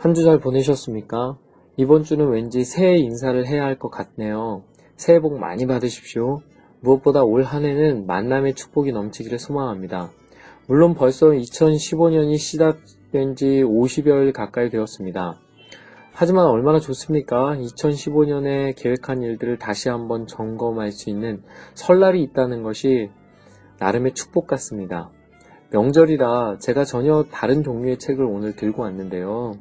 한 주 잘 보내셨습니까? 이번 주는 왠지 새해 인사를 해야 할 것 같네요. 새해 복 많이 받으십시오. 무엇보다 올 한 해는 만남의 축복이 넘치기를 소망합니다. 물론 벌써 2015년이 시작된 지 50여일 가까이 되었습니다. 하지만 얼마나 좋습니까? 2015년에 계획한 일들을 다시 한번 점검할 수 있는 설날이 있다는 것이 나름의 축복 같습니다. 명절이라 제가 전혀 다른 종류의 책을 오늘 들고 왔는데요.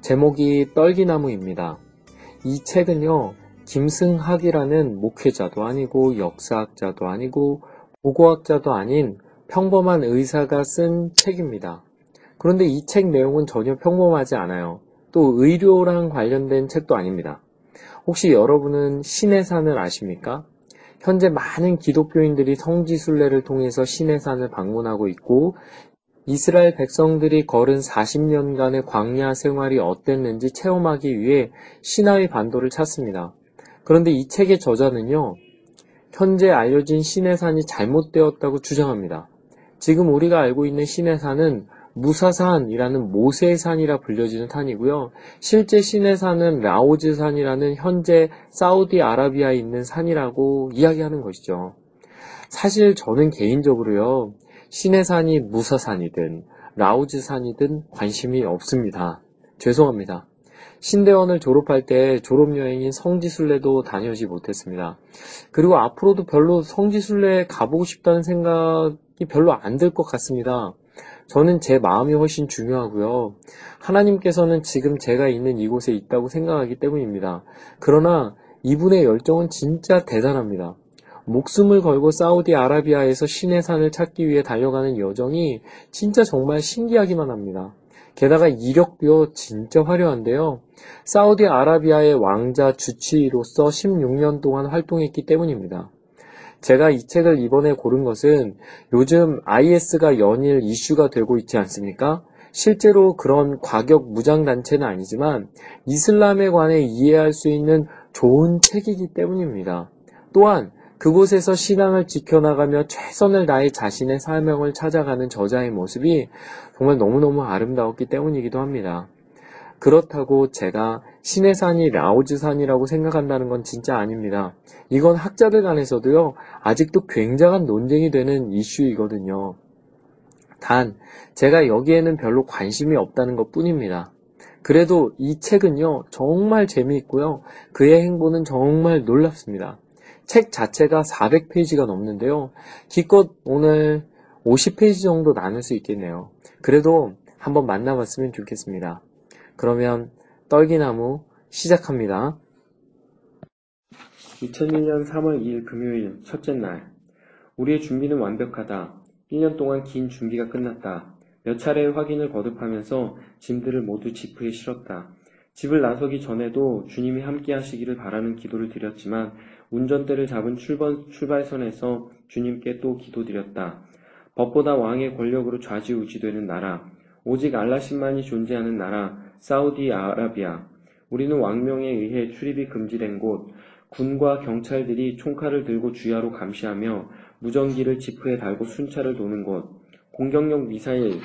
제목이 떨기나무입니다. 이 책은요, 김승학이라는 목회자도 아니고 역사학자도 아니고 고고학자도 아닌 평범한 의사가 쓴 책입니다. 그런데 이 책 내용은 전혀 평범하지 않아요. 또 의료랑 관련된 책도 아닙니다. 혹시 여러분은 신의 산을 아십니까? 현재 많은 기독교인들이 성지순례를 통해서 신의 산을 방문하고 있고 이스라엘 백성들이 걸은 40년간의 광야 생활이 어땠는지 체험하기 위해 신화의 반도를 찾습니다. 그런데 이 책의 저자는요, 현재 알려진 신의 산이 잘못되었다고 주장합니다. 지금 우리가 알고 있는 신의 산은 무사산이라는 모세산이라 불려지는 산이고요. 실제 신의 산은 라오즈산이라는 현재 사우디아라비아에 있는 산이라고 이야기하는 것이죠. 사실 저는 개인적으로요. 신의 산이 무사산이든 라우즈산이든 관심이 없습니다. 죄송합니다. 신대원을 졸업할 때 졸업여행인 성지순례도 다녀오지 못했습니다. 그리고 앞으로도 별로 성지순례 가보고 싶다는 생각이 별로 안 들 것 같습니다. 저는 제 마음이 훨씬 중요하고요. 하나님께서는 지금 제가 있는 이곳에 있다고 생각하기 때문입니다. 그러나 이분의 열정은 진짜 대단합니다. 목숨을 걸고 사우디아라비아에서 신의 산을 찾기 위해 달려가는 여정이 진짜 정말 신기하기만 합니다. 게다가 이력도 진짜 화려한데요. 사우디아라비아의 왕자 주치의로서 16년 동안 활동했기 때문입니다. 제가 이 책을 이번에 고른 것은 요즘 IS가 연일 이슈가 되고 있지 않습니까? 실제로 그런 과격 무장단체는 아니지만 이슬람에 관해 이해할 수 있는 좋은 책이기 때문입니다. 또한 그곳에서 신앙을 지켜나가며 최선을 다해 자신의 사명을 찾아가는 저자의 모습이 정말 너무너무 아름다웠기 때문이기도 합니다. 그렇다고 제가 신의 산이 라오즈 산이라고 생각한다는 건 진짜 아닙니다. 이건 학자들 간에서도요, 아직도 굉장한 논쟁이 되는 이슈이거든요. 단, 제가 여기에는 별로 관심이 없다는 것 뿐입니다. 그래도 이 책은요, 정말 재미있고요, 그의 행보는 정말 놀랍습니다. 책 자체가 400페이지가 넘는데요. 기껏 오늘 50페이지 정도 나눌 수 있겠네요. 그래도 한번 만나봤으면 좋겠습니다. 그러면 떨기나무 시작합니다. 2001년 3월 2일 금요일 첫째 날. 우리의 준비는 완벽하다. 1년 동안 긴 준비가 끝났다. 몇 차례의 확인을 거듭하면서 짐들을 모두 지프에 실었다. 집을 나서기 전에도 주님이 함께 하시기를 바라는 기도를 드렸지만 운전대를 잡은 출발, 출발선에서 주님께 또 기도드렸다. 법보다 왕의 권력으로 좌지우지되는 나라, 오직 알라신만이 존재하는 나라, 사우디아라비아. 우리는 왕명에 의해 출입이 금지된 곳, 군과 경찰들이 총칼을 들고 주야로 감시하며 무전기를 지프에 달고 순찰을 도는 곳, 공격용 미사일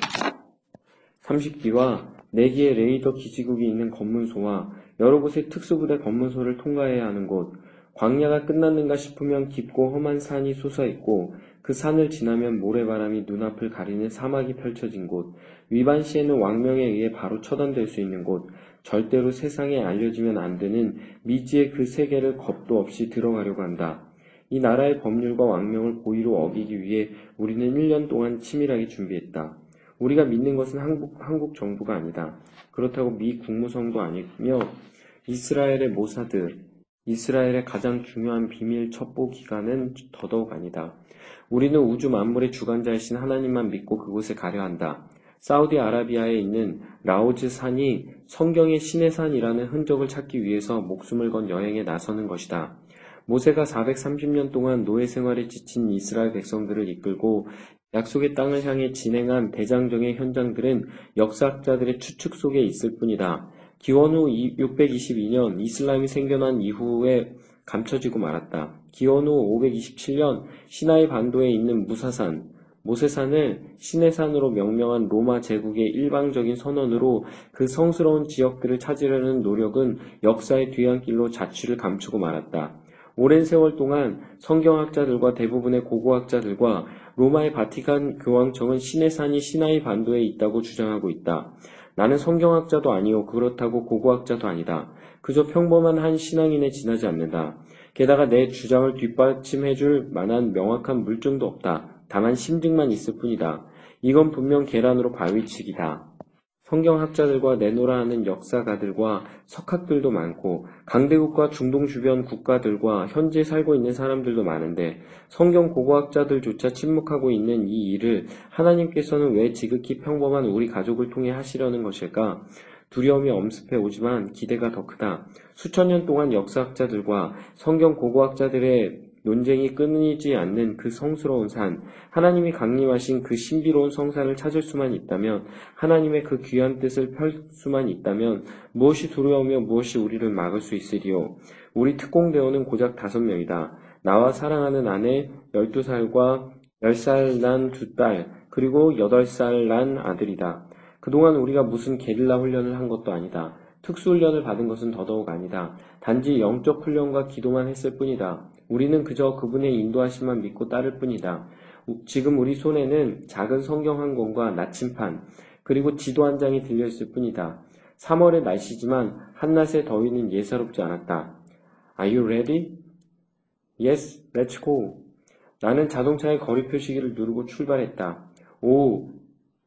30기와 4개의 레이더 기지국이 있는 검문소와 여러 곳의 특수부대 검문소를 통과해야 하는 곳, 광야가 끝났는가 싶으면 깊고 험한 산이 솟아있고 그 산을 지나면 모래바람이 눈앞을 가리는 사막이 펼쳐진 곳, 위반 시에는 왕명에 의해 바로 처단될 수 있는 곳, 절대로 세상에 알려지면 안 되는 미지의 그 세계를 겁도 없이 들어가려고 한다. 이 나라의 법률과 왕명을 고의로 어기기 위해 우리는 1년 동안 치밀하게 준비했다. 우리가 믿는 것은 한국, 한국 정부가 아니다. 그렇다고 미 국무성도 아니며 이스라엘의 모사드, 이스라엘의 가장 중요한 비밀 첩보 기관은 더더욱 아니다. 우리는 우주 만물의 주관자이신 하나님만 믿고 그곳에 가려 한다. 사우디아라비아에 있는 라오즈 산이 성경의 신의 산이라는 흔적을 찾기 위해서 목숨을 건 여행에 나서는 것이다. 모세가 430년 동안 노예 생활에 지친 이스라엘 백성들을 이끌고 약속의 땅을 향해 진행한 대장정의 현장들은 역사학자들의 추측 속에 있을 뿐이다. 기원 후 622년 이슬람이 생겨난 이후에 감춰지고 말았다. 기원 후 527년 시나이 반도에 있는 무사산, 모세산을 신의 산으로 명명한 로마 제국의 일방적인 선언으로 그 성스러운 지역들을 찾으려는 노력은 역사의 뒤안길로 자취를 감추고 말았다. 오랜 세월 동안 성경학자들과 대부분의 고고학자들과 로마의 바티칸 교황청은 신의 산이 시나이 반도에 있다고 주장하고 있다. 나는 성경학자도 아니요 그렇다고 고고학자도 아니다. 그저 평범한 한 신앙인에 지나지 않는다. 게다가 내 주장을 뒷받침해줄 만한 명확한 물증도 없다. 다만 심증만 있을 뿐이다. 이건 분명 계란으로 바위치기다. 성경학자들과 내노라 하는 역사가들과 석학들도 많고 강대국과 중동 주변 국가들과 현재 살고 있는 사람들도 많은데 성경 고고학자들조차 침묵하고 있는 이 일을 하나님께서는 왜 지극히 평범한 우리 가족을 통해 하시려는 것일까? 두려움이 엄습해 오지만 기대가 더 크다. 수천 년 동안 역사학자들과 성경 고고학자들의 논쟁이 끊이지 않는 그 성스러운 산, 하나님이 강림하신 그 신비로운 성산을 찾을 수만 있다면, 하나님의 그 귀한 뜻을 펼 수만 있다면, 무엇이 두려우며 무엇이 우리를 막을 수 있으리요. 우리 특공대원은 고작 다섯 명이다. 나와 사랑하는 아내 12살과 10살 난 두 딸, 그리고 8살 난 아들이다. 그동안 우리가 무슨 게릴라 훈련을 한 것도 아니다. 특수훈련을 받은 것은 더더욱 아니다. 단지 영적 훈련과 기도만 했을 뿐이다. 우리는 그저 그분의 인도하심만 믿고 따를 뿐이다. 지금 우리 손에는 작은 성경 한 권과 나침판, 그리고 지도 한 장이 들려있을 뿐이다. 3월의 날씨지만 한낮의 더위는 예사롭지 않았다. Are you ready? Yes, let's go. 나는 자동차의 거리 표시기를 누르고 출발했다. 오후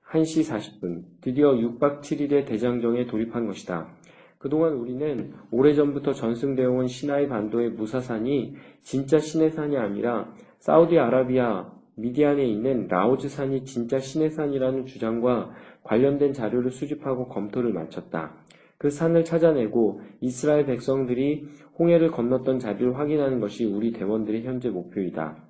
1시 40분. 드디어 6박 7일의 대장정에 돌입한 것이다. 그동안 우리는 오래전부터 전승되어 온 시나이 반도의 무사산이 진짜 신의 산이 아니라 사우디아라비아 미디안에 있는 라오즈 산이 진짜 신의 산이라는 주장과 관련된 자료를 수집하고 검토를 마쳤다. 그 산을 찾아내고 이스라엘 백성들이 홍해를 건넜던 자리를 확인하는 것이 우리 대원들의 현재 목표이다.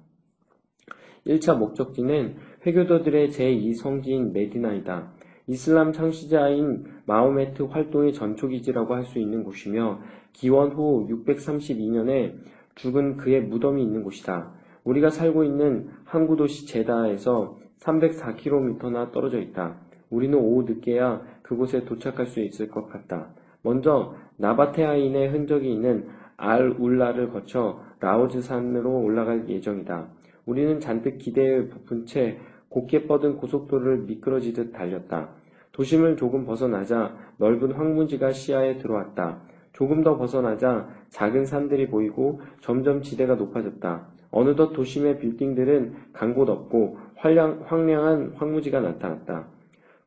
1차 목적지는 회교도들의 제2성지인 메디나이다. 이슬람 창시자인 마호메트 활동의 전초기지라고 할 수 있는 곳이며 기원 후 632년에 죽은 그의 무덤이 있는 곳이다. 우리가 살고 있는 항구 도시 제다에서 304km나 떨어져 있다. 우리는 오후 늦게야 그곳에 도착할 수 있을 것 같다. 먼저 나바테아인의 흔적이 있는 알 울라를 거쳐 라오즈 산으로 올라갈 예정이다. 우리는 잔뜩 기대에 부푼 채 곱게 뻗은 고속도로를 미끄러지듯 달렸다. 도심을 조금 벗어나자 넓은 황무지가 시야에 들어왔다. 조금 더 벗어나자 작은 산들이 보이고 점점 지대가 높아졌다. 어느덧 도심의 빌딩들은 간 곳 없고 황량, 황량한 황무지가 나타났다.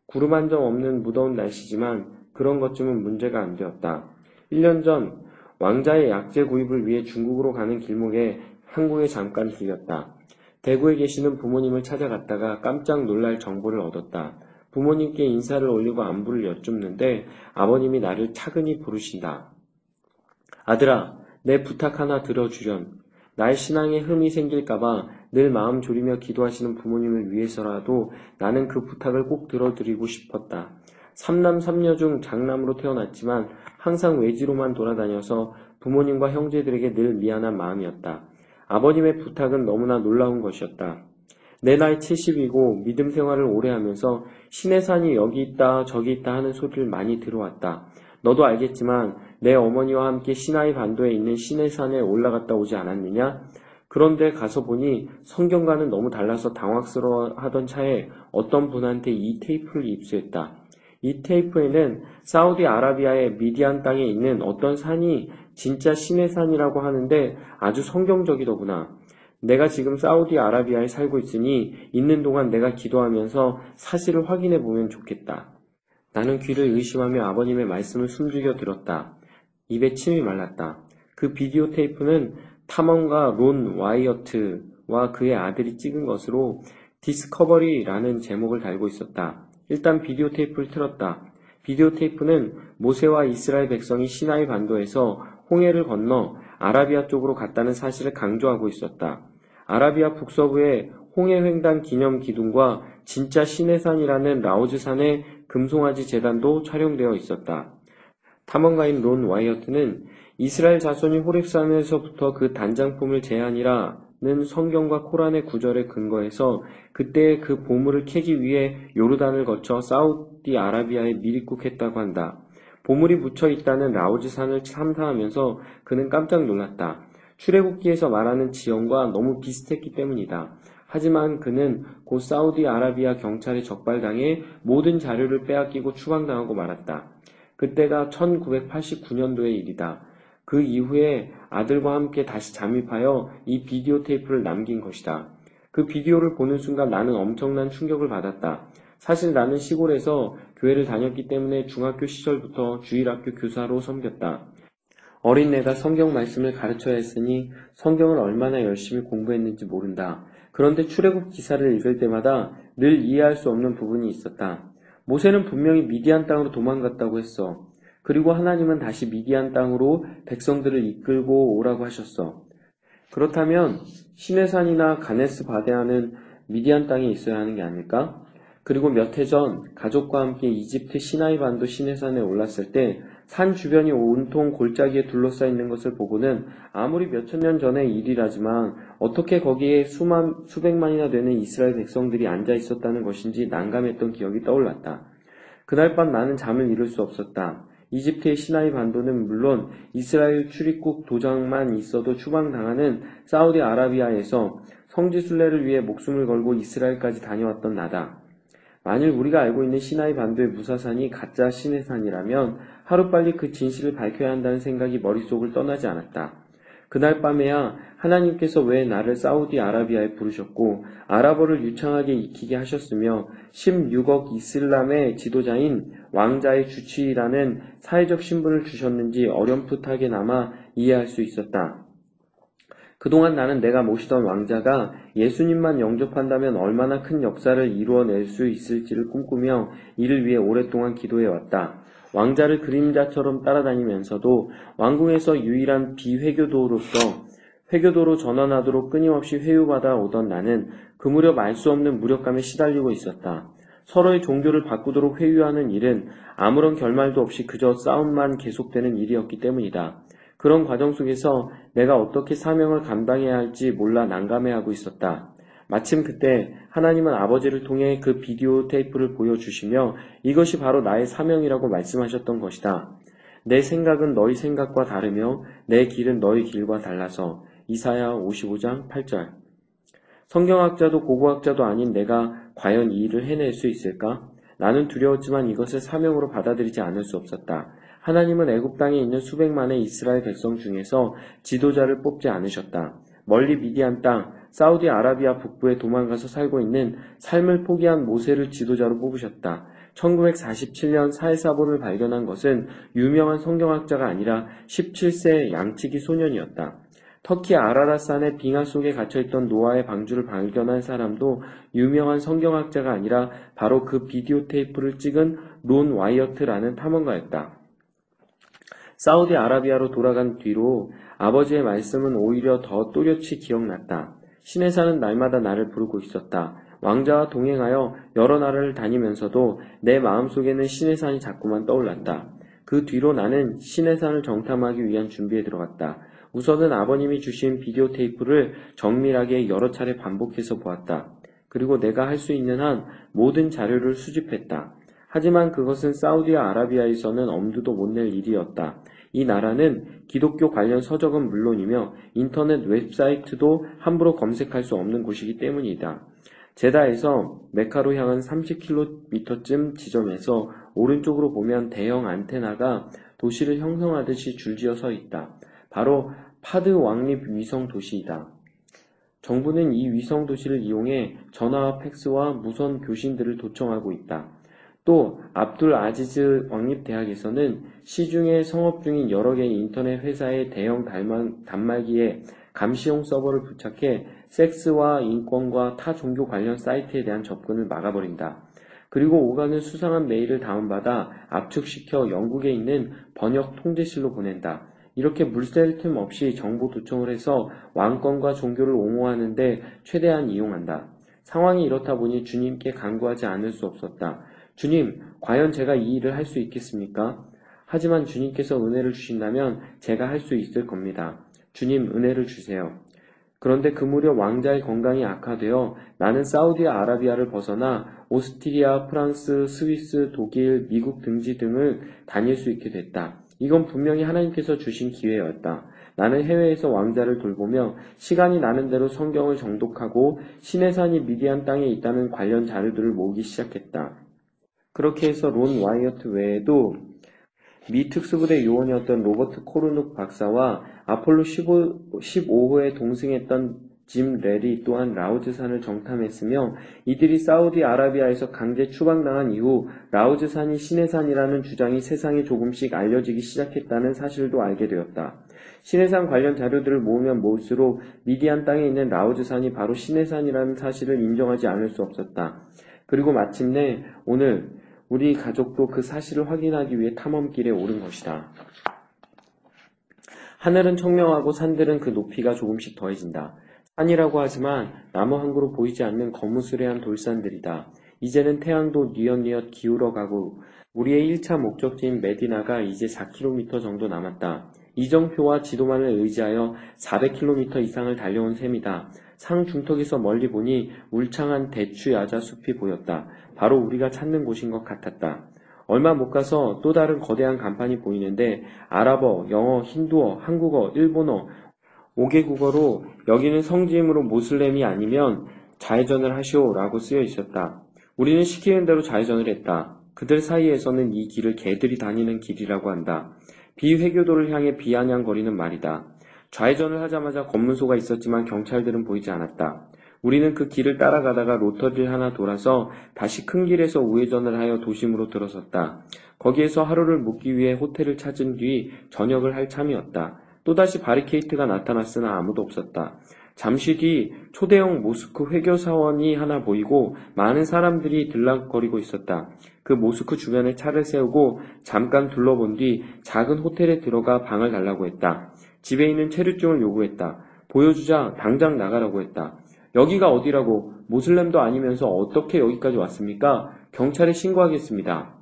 구름 한 점 없는 무더운 날씨지만 그런 것쯤은 문제가 안 되었다. 1년 전 왕자의 약재 구입을 위해 중국으로 가는 길목에 한국에 잠깐 들렸다. 대구에 계시는 부모님을 찾아갔다가 깜짝 놀랄 정보를 얻었다. 부모님께 인사를 올리고 안부를 여쭙는데 아버님이 나를 차근히 부르신다. 아들아, 내 부탁 하나 들어주련. 나의 신앙에 흠이 생길까봐 늘 마음 졸이며 기도하시는 부모님을 위해서라도 나는 그 부탁을 꼭 들어드리고 싶었다. 삼남 삼녀 중 장남으로 태어났지만 항상 외지로만 돌아다녀서 부모님과 형제들에게 늘 미안한 마음이었다. 아버님의 부탁은 너무나 놀라운 것이었다. 내 나이 70이고 믿음 생활을 오래 하면서 신의 산이 여기 있다 저기 있다 하는 소리를 많이 들어왔다. 너도 알겠지만 내 어머니와 함께 시나이 반도에 있는 신의 산에 올라갔다 오지 않았느냐? 그런데 가서 보니 성경과는 너무 달라서 당황스러워 하던 차에 어떤 분한테 이 테이프를 입수했다. 이 테이프에는 사우디아라비아의 미디안 땅에 있는 어떤 산이 진짜 신의 산이라고 하는데 아주 성경적이더구나. 내가 지금 사우디아라비아에 살고 있으니 있는 동안 내가 기도하면서 사실을 확인해 보면 좋겠다. 나는 귀를 의심하며 아버님의 말씀을 숨죽여 들었다. 입에 침이 말랐다. 그 비디오 테이프는 탐험가 론 와이어트와 그의 아들이 찍은 것으로 디스커버리라는 제목을 달고 있었다. 일단 비디오 테이프를 틀었다. 비디오 테이프는 모세와 이스라엘 백성이 시나이 반도에서 홍해를 건너 아라비아 쪽으로 갔다는 사실을 강조하고 있었다. 아라비아 북서부의 홍해 횡단 기념 기둥과 진짜 시내산이라는 라오즈산의 금송아지 재단도 촬영되어 있었다. 탐험가인 론 와이어트는 이스라엘 자손이 호랩산에서부터 그 단장품을 제한이라는 성경과 코란의 구절에 근거해서 그때 그 보물을 캐기 위해 요르단을 거쳐 사우디아라비아에 밀입국했다고 한다. 보물이 묻혀 있다는 라오즈산을 탐사하면서 그는 깜짝 놀랐다. 출애굽기에서 말하는 지형과 너무 비슷했기 때문이다. 하지만 그는 곧 사우디아라비아 경찰에 적발당해 모든 자료를 빼앗기고 추방당하고 말았다. 그때가 1989년도의 일이다. 그 이후에 아들과 함께 다시 잠입하여 이 비디오 테이프를 남긴 것이다. 그 비디오를 보는 순간 나는 엄청난 충격을 받았다. 사실 나는 시골에서 교회를 다녔기 때문에 중학교 시절부터 주일학교 교사로 섬겼다. 어린 내가 성경 말씀을 가르쳐야 했으니 성경을 얼마나 열심히 공부했는지 모른다. 그런데 출애굽 기사를 읽을 때마다 늘 이해할 수 없는 부분이 있었다. 모세는 분명히 미디안 땅으로 도망갔다고 했어. 그리고 하나님은 다시 미디안 땅으로 백성들을 이끌고 오라고 하셨어. 그렇다면 시내산이나 가네스 바데아는 미디안 땅에 있어야 하는 게 아닐까? 그리고 몇 해 전 가족과 함께 이집트 시나이 반도 시내산에 올랐을 때 산 주변이 온통 골짜기에 둘러싸여 있는 것을 보고는 아무리 몇천 년 전의 일이라지만 어떻게 거기에 수만, 수백만이나 되는 이스라엘 백성들이 앉아 있었다는 것인지 난감했던 기억이 떠올랐다. 그날 밤 나는 잠을 이룰 수 없었다. 이집트의 시나이 반도는 물론 이스라엘 출입국 도장만 있어도 추방당하는 사우디아라비아에서 성지순례를 위해 목숨을 걸고 이스라엘까지 다녀왔던 나다. 만일 우리가 알고 있는 시나이 반도의 무사산이 가짜 시내산이라면 하루빨리 그 진실을 밝혀야 한다는 생각이 머릿속을 떠나지 않았다. 그날 밤에야 하나님께서 왜 나를 사우디아라비아에 부르셨고 아랍어를 유창하게 익히게 하셨으며 16억 이슬람의 지도자인 왕자의 주치의라는 사회적 신분을 주셨는지 어렴풋하게나마 이해할 수 있었다. 그동안 나는 내가 모시던 왕자가 예수님만 영접한다면 얼마나 큰 역사를 이루어낼 수 있을지를 꿈꾸며 이를 위해 오랫동안 기도해왔다. 왕자를 그림자처럼 따라다니면서도 왕궁에서 유일한 비회교도로서 회교도로 전환하도록 끊임없이 회유받아 오던 나는 그 무렵 알 수 없는 무력감에 시달리고 있었다. 서로의 종교를 바꾸도록 회유하는 일은 아무런 결말도 없이 그저 싸움만 계속되는 일이었기 때문이다. 그런 과정 속에서 내가 어떻게 사명을 감당해야 할지 몰라 난감해하고 있었다. 마침 그때 하나님은 아버지를 통해 그 비디오 테이프를 보여주시며 이것이 바로 나의 사명이라고 말씀하셨던 것이다. 내 생각은 너희 생각과 다르며 내 길은 너희 길과 달라서 이사야 55장 8절 성경학자도 고고학자도 아닌 내가 과연 이 일을 해낼 수 있을까? 나는 두려웠지만 이것을 사명으로 받아들이지 않을 수 없었다. 하나님은 애굽 땅에 있는 수백만의 이스라엘 백성 중에서 지도자를 뽑지 않으셨다. 멀리 미디안 땅, 사우디아라비아 북부에 도망가서 살고 있는 삶을 포기한 모세를 지도자로 뽑으셨다. 1947년 사해사본을 발견한 것은 유명한 성경학자가 아니라 17세 양치기 소년이었다. 터키 아라랏산의 빙하 속에 갇혀있던 노아의 방주를 발견한 사람도 유명한 성경학자가 아니라 바로 그 비디오 테이프를 찍은 론 와이어트라는 탐험가였다. 사우디아라비아로 돌아간 뒤로 아버지의 말씀은 오히려 더 또렷이 기억났다. 시내사는 날마다 나를 부르고 있었다. 왕자와 동행하여 여러 나라를 다니면서도 내 마음속에는 시내산이 자꾸만 떠올랐다. 그 뒤로 나는 시내산을 정탐하기 위한 준비에 들어갔다. 우선은 아버님이 주신 비디오 테이프를 정밀하게 여러 차례 반복해서 보았다. 그리고 내가 할 수 있는 한 모든 자료를 수집했다. 하지만 그것은 사우디아라비아에서는 엄두도 못 낼 일이었다. 이 나라는 기독교 관련 서적은 물론이며 인터넷 웹사이트도 함부로 검색할 수 없는 곳이기 때문이다. 제다에서 메카로 향한 30km쯤 지점에서 오른쪽으로 보면 대형 안테나가 도시를 형성하듯이 줄지어 서 있다. 바로 파드 왕립 위성 도시이다. 정부는 이 위성 도시를 이용해 전화와 팩스와 무선 교신들을 도청하고 있다. 또 압둘 아지즈 왕립대학에서는 시중에 성업 중인 여러 개의 인터넷 회사의 대형 단말기에 감시용 서버를 부착해 섹스와 인권과 타 종교 관련 사이트에 대한 접근을 막아버린다. 그리고 오가는 수상한 메일을 다운받아 압축시켜 영국에 있는 번역 통제실로 보낸다. 이렇게 물샐 틈 없이 정보 도청을 해서 왕권과 종교를 옹호하는데 최대한 이용한다. 상황이 이렇다 보니 주님께 간구하지 않을 수 없었다. 주님, 과연 제가 이 일을 할 수 있겠습니까? 하지만 주님께서 은혜를 주신다면 제가 할 수 있을 겁니다. 주님, 은혜를 주세요. 그런데 그 무렵 왕자의 건강이 악화되어 나는 사우디아라비아를 벗어나 오스트리아, 프랑스, 스위스, 독일, 미국 등지 등을 다닐 수 있게 됐다. 이건 분명히 하나님께서 주신 기회였다. 나는 해외에서 왕자를 돌보며 시간이 나는 대로 성경을 정독하고 시내산이 미디안 땅에 있다는 관련 자료들을 모으기 시작했다. 그렇게 해서 론 와이어트 외에도 미 특수부대 요원이었던 로버트 코르눅 박사와 아폴로 15, 15호에 동승했던 짐 레리 또한 라우즈산을 정탐했으며 이들이 사우디아라비아에서 강제 추방당한 이후 라우즈산이 시내산이라는 주장이 세상에 조금씩 알려지기 시작했다는 사실도 알게 되었다. 시내산 관련 자료들을 모으면 모을수록 미디안 땅에 있는 라우즈산이 바로 시내산이라는 사실을 인정하지 않을 수 없었다. 그리고 마침내 오늘 우리 가족도 그 사실을 확인하기 위해 탐험길에 오른 것이다. 하늘은 청명하고 산들은 그 높이가 조금씩 더해진다. 산이라고 하지만 나무 한 그루 보이지 않는 거무스레한 돌산들이다. 이제는 태양도 뉘엿뉘엿 기울어 가고 우리의 1차 목적지인 메디나가 이제 4km 정도 남았다. 이정표와 지도만을 의지하여 400km 이상을 달려온 셈이다. 상 중턱에서 멀리 보니 울창한 대추 야자 숲이 보였다. 바로 우리가 찾는 곳인 것 같았다. 얼마 못 가서 또 다른 거대한 간판이 보이는데 아랍어, 영어, 힌두어, 한국어, 일본어 5개 국어로 여기는 성지임으로 모슬렘이 아니면 좌회전을 하시오라고 쓰여 있었다. 우리는 시키는 대로 좌회전을 했다. 그들 사이에서는 이 길을 개들이 다니는 길이라고 한다. 비회교도를 향해 비아냥거리는 말이다. 좌회전을 하자마자 검문소가 있었지만 경찰들은 보이지 않았다. 우리는 그 길을 따라가다가 로터리를 하나 돌아서 다시 큰 길에서 우회전을 하여 도심으로 들어섰다. 거기에서 하루를 묵기 위해 호텔을 찾은 뒤 저녁을 할 참이었다. 또다시 바리케이트가 나타났으나 아무도 없었다. 잠시 뒤 초대형 모스크 회교사원이 하나 보이고 많은 사람들이 들락거리고 있었다. 그 모스크 주변에 차를 세우고 잠깐 둘러본 뒤 작은 호텔에 들어가 방을 달라고 했다. 집에 있는 체류증을 요구했다. 보여주자 당장 나가라고 했다. 여기가 어디라고 모슬렘도 아니면서 어떻게 여기까지 왔습니까? 경찰에 신고하겠습니다.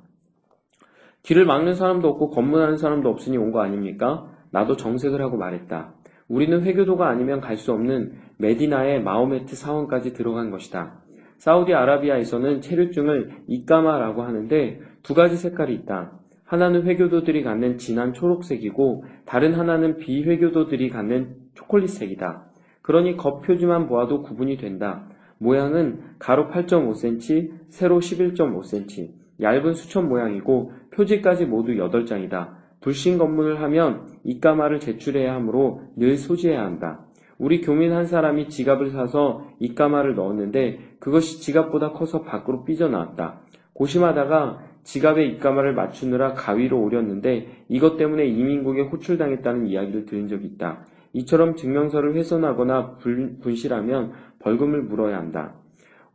길을 막는 사람도 없고 검문하는 사람도 없으니 온 거 아닙니까? 나도 정색을 하고 말했다. 우리는 회교도가 아니면 갈 수 없는 메디나의 마호메트 사원까지 들어간 것이다. 사우디아라비아에서는 체류증을 이까마라고 하는데 두 가지 색깔이 있다. 하나는 회교도들이 갖는 진한 초록색이고 다른 하나는 비회교도들이 갖는 초콜릿색이다. 그러니 겉표지만 보아도 구분이 된다. 모양은 가로 8.5cm, 세로 11.5cm, 얇은 수첩 모양이고 표지까지 모두 8장이다. 불신 검문을 하면 이까마를 제출해야 하므로 늘 소지해야 한다. 우리 교민 한 사람이 지갑을 사서 이까마를 넣었는데 그것이 지갑보다 커서 밖으로 삐져나왔다. 고심하다가 지갑에 입가마를 맞추느라 가위로 오렸는데 이것 때문에 이민국에 호출당했다는 이야기를 들은 적이 있다. 이처럼 증명서를 훼손하거나 분실하면 벌금을 물어야 한다.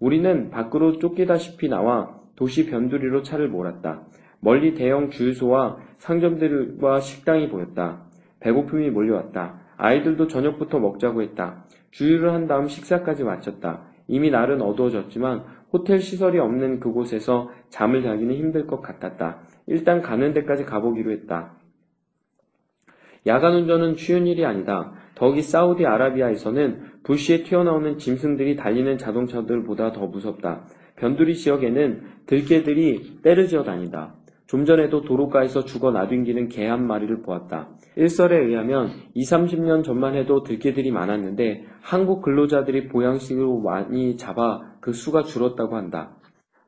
우리는 밖으로 쫓기다시피 나와 도시 변두리로 차를 몰았다. 멀리 대형 주유소와 상점들과 식당이 보였다. 배고픔이 몰려왔다. 아이들도 저녁부터 먹자고 했다. 주유를 한 다음 식사까지 마쳤다. 이미 날은 어두워졌지만 호텔 시설이 없는 그곳에서 잠을 자기는 힘들 것 같았다. 일단 가는 데까지 가보기로 했다. 야간 운전은 쉬운 일이 아니다. 더기 사우디아라비아에서는 불시에 튀어나오는 짐승들이 달리는 자동차들보다 더 무섭다. 변두리 지역에는 들개들이 때르지어 다니다. 좀 전에도 도로가에서 죽어 나뒹기는 개 한 마리를 보았다. 일설에 의하면 20, 30년 전만 해도 들개들이 많았는데 한국 근로자들이 보양식으로 많이 잡아 그 수가 줄었다고 한다.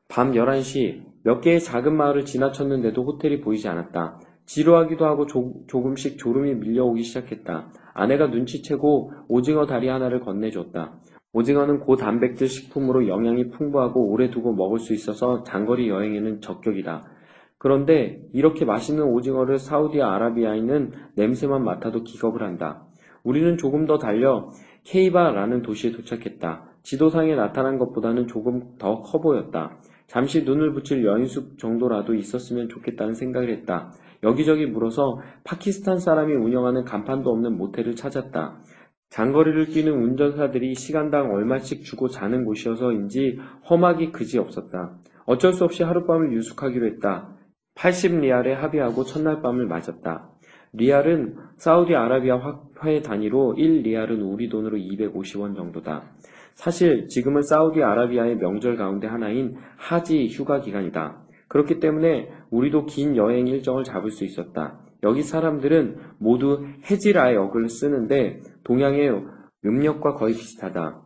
밤 11시 몇 개의 작은 마을을 지나쳤는데도 호텔이 보이지 않았다. 지루하기도 하고 조, 조금씩 졸음이 밀려오기 시작했다. 아내가 눈치채고 오징어 다리 하나를 건네줬다. 오징어는 고단백질 식품으로 영양이 풍부하고 오래 두고 먹을 수 있어서 장거리 여행에는 적격이다. 그런데 이렇게 맛있는 오징어를 사우디아라비아인은 냄새만 맡아도 기겁을 한다. 우리는 조금 더 달려 케이바라는 도시에 도착했다. 지도상에 나타난 것보다는 조금 더 커 보였다. 잠시 눈을 붙일 여인숙 정도라도 있었으면 좋겠다는 생각을 했다. 여기저기 물어서 파키스탄 사람이 운영하는 간판도 없는 모텔을 찾았다. 장거리를 뛰는 운전사들이 시간당 얼마씩 주고 자는 곳이어서인지 험하기 그지 없었다. 어쩔 수 없이 하룻밤을 유숙하기로 했다. 80리알에 합의하고 첫날 밤을 맞았다. 리알은 사우디아라비아 화폐 단위로 1리알은 우리 돈으로 250원 정도다. 사실 지금은 사우디아라비아의 명절 가운데 하나인 하지 휴가 기간이다. 그렇기 때문에 우리도 긴 여행 일정을 잡을 수 있었다. 여기 사람들은 모두 헤지라 역을 쓰는데 동양의 음력과 거의 비슷하다.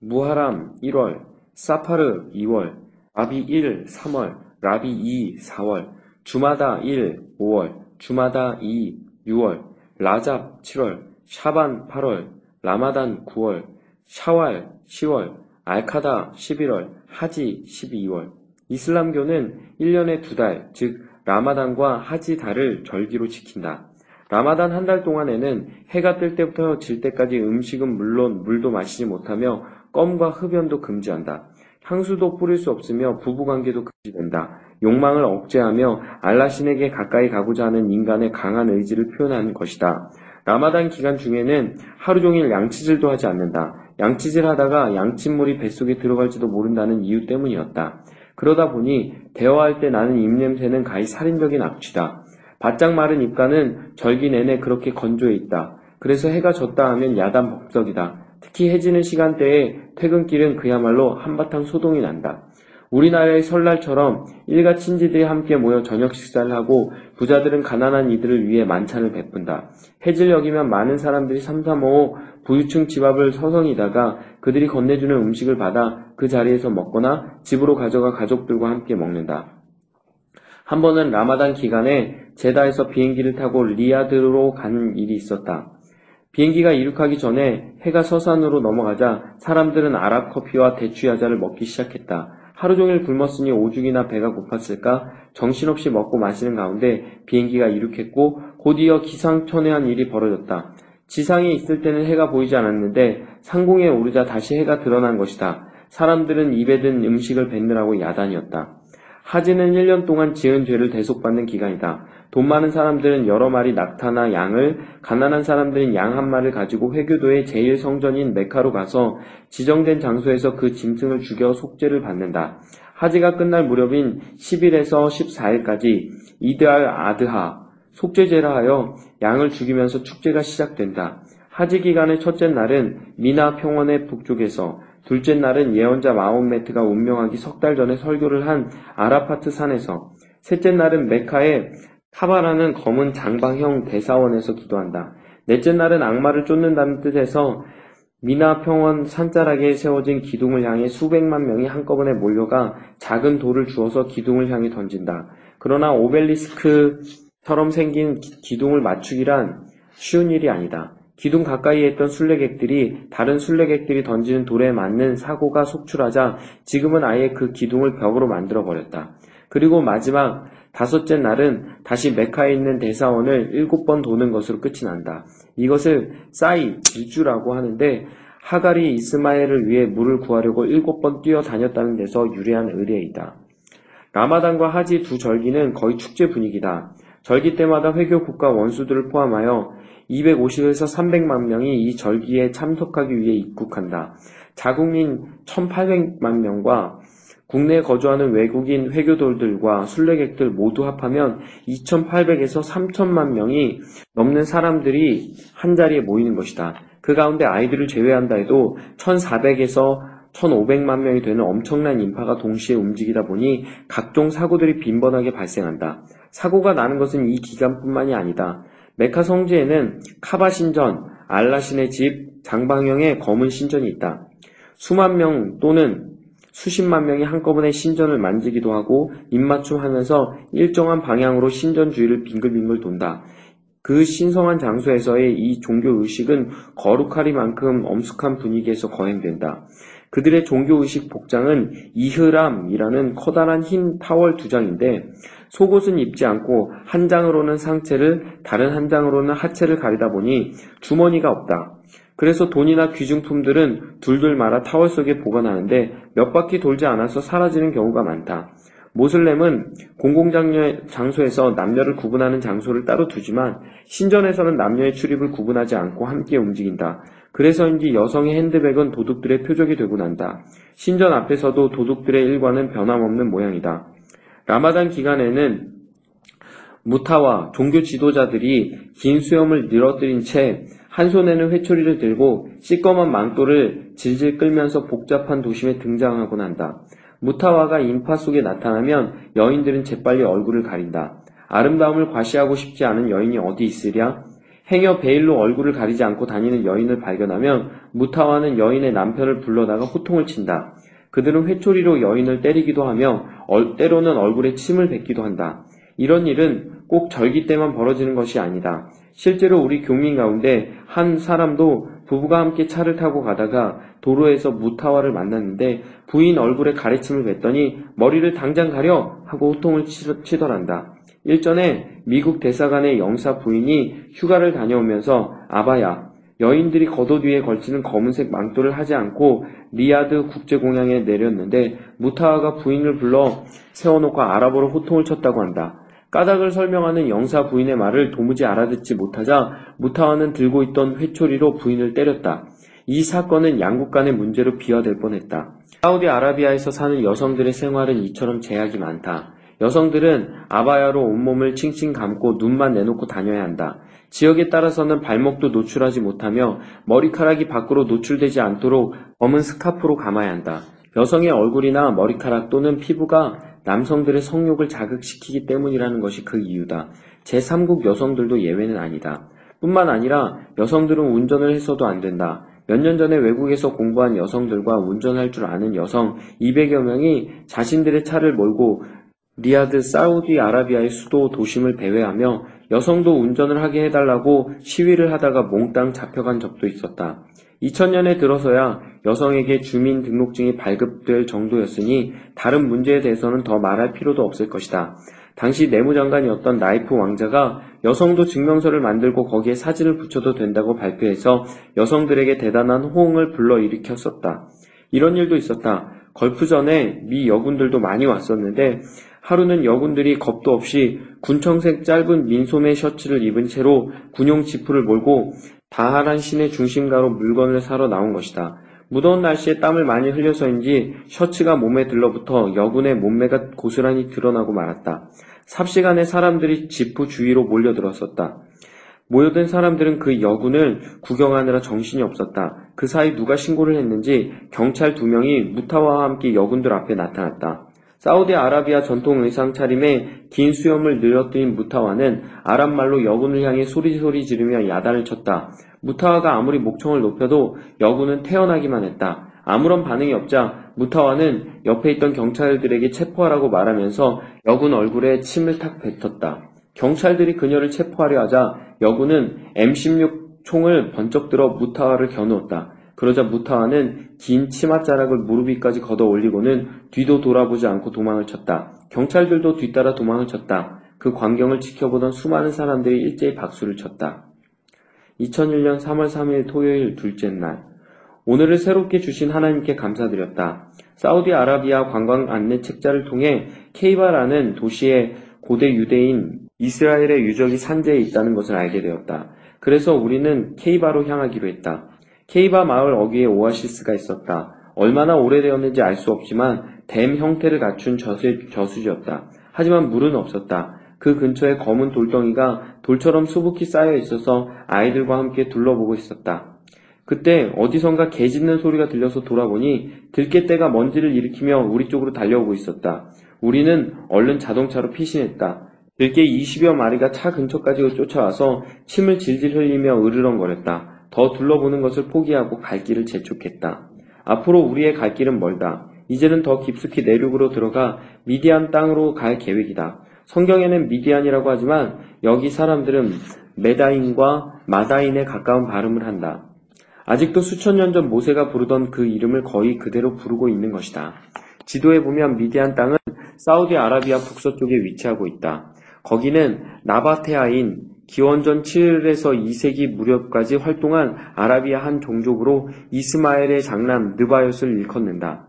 무하람 1월, 사파르 2월, 라비 1, 3월, 라비 2, 4월, 주마다 1, 5월, 주마다 2, 6월, 라잡 7월, 샤반 8월, 라마단 9월, 샤왈 10월, 알카다 11월, 하지 12월. 이슬람교는 1년에 두 달, 즉 라마단과 하지 달을 절기로 지킨다. 라마단 한 달 동안에는 해가 뜰 때부터 질 때까지 음식은 물론 물도 마시지 못하며 껌과 흡연도 금지한다. 향수도 뿌릴 수 없으며 부부관계도 금지된다. 욕망을 억제하며 알라신에게 가까이 가고자 하는 인간의 강한 의지를 표현하는 것이다. 라마단 기간 중에는 하루 종일 양치질도 하지 않는다. 양치질 하다가 양침물이 뱃속에 들어갈지도 모른다는 이유 때문이었다. 그러다 보니 대화할 때 나는 입냄새는 가히 살인적인 악취다. 바짝 마른 입가는 절기 내내 그렇게 건조해 있다. 그래서 해가 졌다 하면 야단 법석이다. 특히 해지는 시간대에 퇴근길은 그야말로 한바탕 소동이 난다. 우리나라의 설날처럼 일가 친지들이 함께 모여 저녁 식사를 하고 부자들은 가난한 이들을 위해 만찬을 베푼다. 해질 여기면 많은 사람들이 삼삼오오 부유층 집 앞을 서성이다가 그들이 건네주는 음식을 받아 그 자리에서 먹거나 집으로 가져가 가족들과 함께 먹는다. 한 번은 라마단 기간에 제다에서 비행기를 타고 리야드로 가는 일이 있었다. 비행기가 이륙하기 전에 해가 서산으로 넘어가자 사람들은 아랍 커피와 대추 야자를 먹기 시작했다. 하루 종일 굶었으니 오죽이나 배가 고팠을까 정신없이 먹고 마시는 가운데 비행기가 이륙했고 곧이어 기상천외한 일이 벌어졌다. 지상에 있을 때는 해가 보이지 않았는데 상공에 오르자 다시 해가 드러난 것이다. 사람들은 입에 든 음식을 뱉느라고 야단이었다. 하지는 1년 동안 지은 죄를 대속받는 기간이다. 돈 많은 사람들은 여러 마리 낙타나 양을, 가난한 사람들은 양 한 마리를 가지고 회교도의 제일 성전인 메카로 가서 지정된 장소에서 그 짐승을 죽여 속죄를 받는다. 하지가 끝날 무렵인 10일에서 14일까지 이드알 아드하, 속죄제라 하여 양을 죽이면서 축제가 시작된다. 하지 기간의 첫째 날은 미나 평원의 북쪽에서 둘째 날은 예언자 마홈메트가 운명하기 석 달 전에 설교를 한 아라파트 산에서 셋째 날은 메카의 카바라는 검은 장방형 대사원에서 기도한다. 넷째 날은 악마를 쫓는다는 뜻에서 미나 평원 산자락에 세워진 기둥을 향해 수백만 명이 한꺼번에 몰려가 작은 돌을 주어서 기둥을 향해 던진다. 그러나 오벨리스크처럼 생긴 기둥을 맞추기란 쉬운 일이 아니다. 기둥 가까이에 있던 순례객들이 다른 순례객들이 던지는 돌에 맞는 사고가 속출하자 지금은 아예 그 기둥을 벽으로 만들어 버렸다. 그리고 마지막 다섯째 날은 다시 메카에 있는 대사원을 일곱 번 도는 것으로 끝이 난다. 이것을 싸이, 질주라고 하는데 하갈이 이스마엘을 위해 물을 구하려고 일곱 번 뛰어 다녔다는 데서 유래한 의례이다. 라마단과 하지 두 절기는 거의 축제 분위기다. 절기 때마다 회교 국가 원수들을 포함하여 250에서 300만 명이 이 절기에 참석하기 위해 입국한다. 자국민 1800만 명과 국내에 거주하는 외국인 회교돌들과 순례객들 모두 합하면 2,800에서 3천만 명이 넘는 사람들이 한 자리에 모이는 것이다. 그 가운데 아이들을 제외한다 해도 1,400에서 1,500만 명이 되는 엄청난 인파가 동시에 움직이다 보니 각종 사고들이 빈번하게 발생한다. 사고가 나는 것은 이 기간뿐만이 아니다. 메카 성지에는 카바 신전, 알라신의 집, 장방형의 검은 신전이 있다. 수만 명 또는 수십만 명이 한꺼번에 신전을 만지기도 하고 입맞춤하면서 일정한 방향으로 신전 주위를 빙글빙글 돈다. 그 신성한 장소에서의 이 종교 의식은 거룩하리만큼 엄숙한 분위기에서 거행된다. 그들의 종교 의식 복장은 이흐람이라는 커다란 흰 타월 두 장인데 속옷은 입지 않고 한 장으로는 상체를 다른 한 장으로는 하체를 가리다 보니 주머니가 없다. 그래서 돈이나 귀중품들은 둘둘 말아 타월 속에 보관하는데 몇 바퀴 돌지 않아서 사라지는 경우가 많다. 모슬렘은 공공장소에서 남녀를 구분하는 장소를 따로 두지만 신전에서는 남녀의 출입을 구분하지 않고 함께 움직인다. 그래서인지 여성의 핸드백은 도둑들의 표적이 되고 난다. 신전 앞에서도 도둑들의 일과는 변함없는 모양이다. 라마단 기간에는 무타와 종교 지도자들이 긴 수염을 늘어뜨린 채 한 손에는 회초리를 들고 시꺼먼 망토를 질질 끌면서 복잡한 도심에 등장하곤 한다. 무타와가 인파 속에 나타나면 여인들은 재빨리 얼굴을 가린다. 아름다움을 과시하고 싶지 않은 여인이 어디 있으랴? 행여 베일로 얼굴을 가리지 않고 다니는 여인을 발견하면 무타와는 여인의 남편을 불러다가 호통을 친다. 그들은 회초리로 여인을 때리기도 하며 때로는 얼굴에 침을 뱉기도 한다. 이런 일은 꼭 절기 때만 벌어지는 것이 아니다. 실제로 우리 교민 가운데 한 사람도 부부가 함께 차를 타고 가다가 도로에서 무타와를 만났는데 부인 얼굴에 가래침을 뱉더니 머리를 당장 가려 하고 호통을 치더란다. 일전에 미국 대사관의 영사 부인이 휴가를 다녀오면서 아바야, 여인들이 겉옷 위에 걸치는 검은색 망토를 하지 않고 리아드 국제공항에 내렸는데 무타와가 부인을 불러 세워놓고 아랍어로 호통을 쳤다고 한다. 까닭을 설명하는 영사 부인의 말을 도무지 알아듣지 못하자 무타와는 들고 있던 회초리로 부인을 때렸다. 이 사건은 양국 간의 문제로 비화될 뻔했다. 사우디아라비아에서 사는 여성들의 생활은 이처럼 제약이 많다. 여성들은 아바야로 온몸을 칭칭 감고 눈만 내놓고 다녀야 한다. 지역에 따라서는 발목도 노출하지 못하며 머리카락이 밖으로 노출되지 않도록 검은 스카프로 감아야 한다. 여성의 얼굴이나 머리카락 또는 피부가 남성들의 성욕을 자극시키기 때문이라는 것이 그 이유다. 제3국 여성들도 예외는 아니다. 뿐만 아니라 여성들은 운전을 해서도 안 된다. 몇 년 전에 외국에서 공부한 여성들과 운전할 줄 아는 여성 200여 명이 자신들의 차를 몰고 리아드 사우디아라비아의 수도 도심을 배회하며 여성도 운전을 하게 해달라고 시위를 하다가 몽땅 잡혀간 적도 있었다. 2000년에 들어서야 여성에게 주민등록증이 발급될 정도였으니 다른 문제에 대해서는 더 말할 필요도 없을 것이다. 당시 내무장관이었던 나이프 왕자가 여성도 증명서를 만들고 거기에 사진을 붙여도 된다고 발표해서 여성들에게 대단한 호응을 불러일으켰었다. 이런 일도 있었다. 걸프 전에 미 여군들도 많이 왔었는데 하루는 여군들이 겁도 없이 군청색 짧은 민소매 셔츠를 입은 채로 군용 지프를 몰고 다하란 시내 중심가로 물건을 사러 나온 것이다. 무더운 날씨에 땀을 많이 흘려서인지 셔츠가 몸에 들러붙어 여군의 몸매가 고스란히 드러나고 말았다. 삽시간에 사람들이 지프 주위로 몰려들었었다. 모여든 사람들은 그 여군을 구경하느라 정신이 없었다. 그 사이 누가 신고를 했는지 경찰 두 명이 무타와와 함께 여군들 앞에 나타났다. 사우디아라비아 전통 의상 차림에 긴 수염을 늘어뜨린 무타와는 아랍말로 여군을 향해 소리소리 지르며 야단을 쳤다. 무타와가 아무리 목청을 높여도 여군은 태어나기만 했다. 아무런 반응이 없자 무타와는 옆에 있던 경찰들에게 체포하라고 말하면서 여군 얼굴에 침을 탁 뱉었다. 경찰들이 그녀를 체포하려 하자 여군은 M16 총을 번쩍 들어 무타와를 겨누었다. 그러자 무타와는 긴 치맛자락을 무릎 위까지 걷어 올리고는 뒤도 돌아보지 않고 도망을 쳤다. 경찰들도 뒤따라 도망을 쳤다. 그 광경을 지켜보던 수많은 사람들이 일제히 박수를 쳤다. 2001년 3월 3일 토요일 둘째 날. 오늘을 새롭게 주신 하나님께 감사드렸다. 사우디아라비아 관광 안내 책자를 통해 케이바라는 도시의 고대 유대인 이스라엘의 유적이 산재에 있다는 것을 알게 되었다. 그래서 우리는 케이바로 향하기로 했다. 케이바 마을 어귀에 오아시스가 있었다. 얼마나 오래되었는지 알 수 없지만 댐 형태를 갖춘 저수, 저수지였다. 하지만 물은 없었다. 그 근처에 검은 돌덩이가 돌처럼 수북히 쌓여 있어서 아이들과 함께 둘러보고 있었다. 그때 어디선가 개 짖는 소리가 들려서 돌아보니 들깨떼가 먼지를 일으키며 우리 쪽으로 달려오고 있었다. 우리는 얼른 자동차로 피신했다. 들깨 20여 마리가 차 근처까지 쫓아와서 침을 질질 흘리며 으르렁거렸다. 더 둘러보는 것을 포기하고 갈 길을 재촉했다. 앞으로 우리의 갈 길은 멀다. 이제는 더 깊숙이 내륙으로 들어가 미디안 땅으로 갈 계획이다. 성경에는 미디안이라고 하지만 여기 사람들은 메다인과 마다인에 가까운 발음을 한다. 아직도 수천 년 전 모세가 부르던 그 이름을 거의 그대로 부르고 있는 것이다. 지도에 보면 미디안 땅은 사우디아라비아 북서쪽에 위치하고 있다. 거기는 나바테아인 기원전 7에서 2세기 무렵까지 활동한 아라비아 한 종족으로 이스마엘의 장남 느바요스를 일컫는다.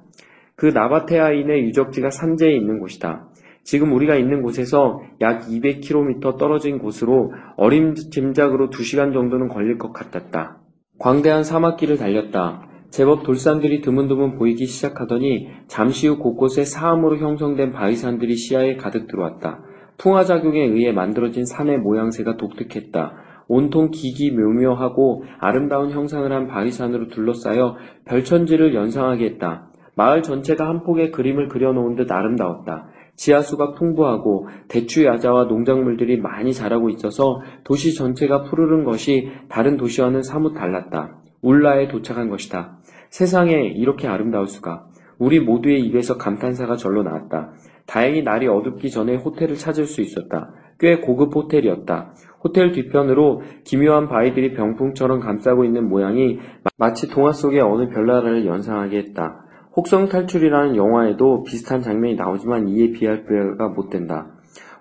그 나바테아인의 유적지가 산재에 있는 곳이다. 지금 우리가 있는 곳에서 약 200km 떨어진 곳으로 어림짐작으로 2시간 정도는 걸릴 것 같았다. 광대한 사막길을 달렸다. 제법 돌산들이 드문드문 보이기 시작하더니 잠시 후 곳곳에 사암으로 형성된 바위산들이 시야에 가득 들어왔다. 풍화작용에 의해 만들어진 산의 모양새가 독특했다. 온통 기기 묘묘하고 아름다운 형상을 한 바위산으로 둘러싸여 별천지를 연상하게 했다. 마을 전체가 한 폭의 그림을 그려놓은 듯 아름다웠다. 지하수가 풍부하고 대추 야자와 농작물들이 많이 자라고 있어서 도시 전체가 푸르른 것이 다른 도시와는 사뭇 달랐다. 울라에 도착한 것이다. 세상에 이렇게 아름다울 수가. 우리 모두의 입에서 감탄사가 절로 나왔다. 다행히 날이 어둡기 전에 호텔을 찾을 수 있었다. 꽤 고급 호텔이었다. 호텔 뒤편으로 기묘한 바위들이 병풍처럼 감싸고 있는 모양이 마치 동화 속의 어느 별나라를 연상하게 했다. 혹성 탈출이라는 영화에도 비슷한 장면이 나오지만 이에 비할 바가 못 된다.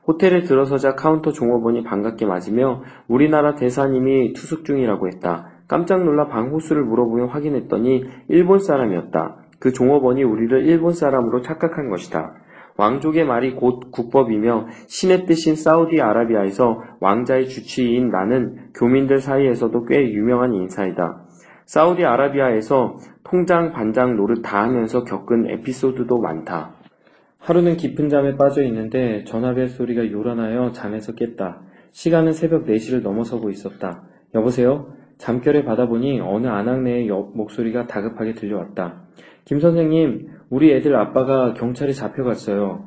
호텔에 들어서자 카운터 종업원이 반갑게 맞으며 우리나라 대사님이 투숙 중이라고 했다. 깜짝 놀라 방 호수를 물어보며 확인했더니 일본 사람이었다. 그 종업원이 우리를 일본 사람으로 착각한 것이다. 왕족의 말이 곧 국법이며 신의 뜻인 사우디아라비아에서 왕자의 주치의인 나는 교민들 사이에서도 꽤 유명한 인사이다. 사우디아라비아에서 통장, 반장 노릇 다 하면서 겪은 에피소드도 많다. 하루는 깊은 잠에 빠져 있는데 전화벨 소리가 요란하여 잠에서 깼다. 시간은 새벽 4시를 넘어서고 있었다. 여보세요? 잠결에 받아보니 어느 아낙네의 목소리가 다급하게 들려왔다. 김 선생님, 우리 애들 아빠가 경찰에 잡혀갔어요.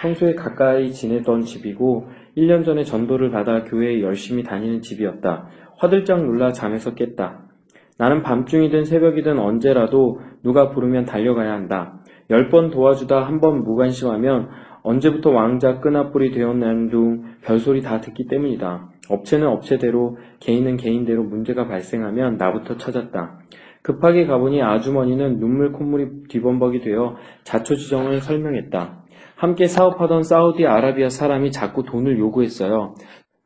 평소에 가까이 지내던 집이고 1년 전에 전도를 받아 교회에 열심히 다니는 집이었다. 화들짝 놀라 잠에서 깼다. 나는 밤중이든 새벽이든 언제라도 누가 부르면 달려가야 한다. 열 번 도와주다 한 번 무관심하면 언제부터 왕자 끈앞불이 되었나는 둥 별소리 다 듣기 때문이다. 업체는 업체대로 개인은 개인대로 문제가 발생하면 나부터 찾았다. 급하게 가보니 아주머니는 눈물 콧물이 뒤범벅이 되어 자초지정을 설명했다. 함께 사업하던 사우디아라비아 사람이 자꾸 돈을 요구했어요.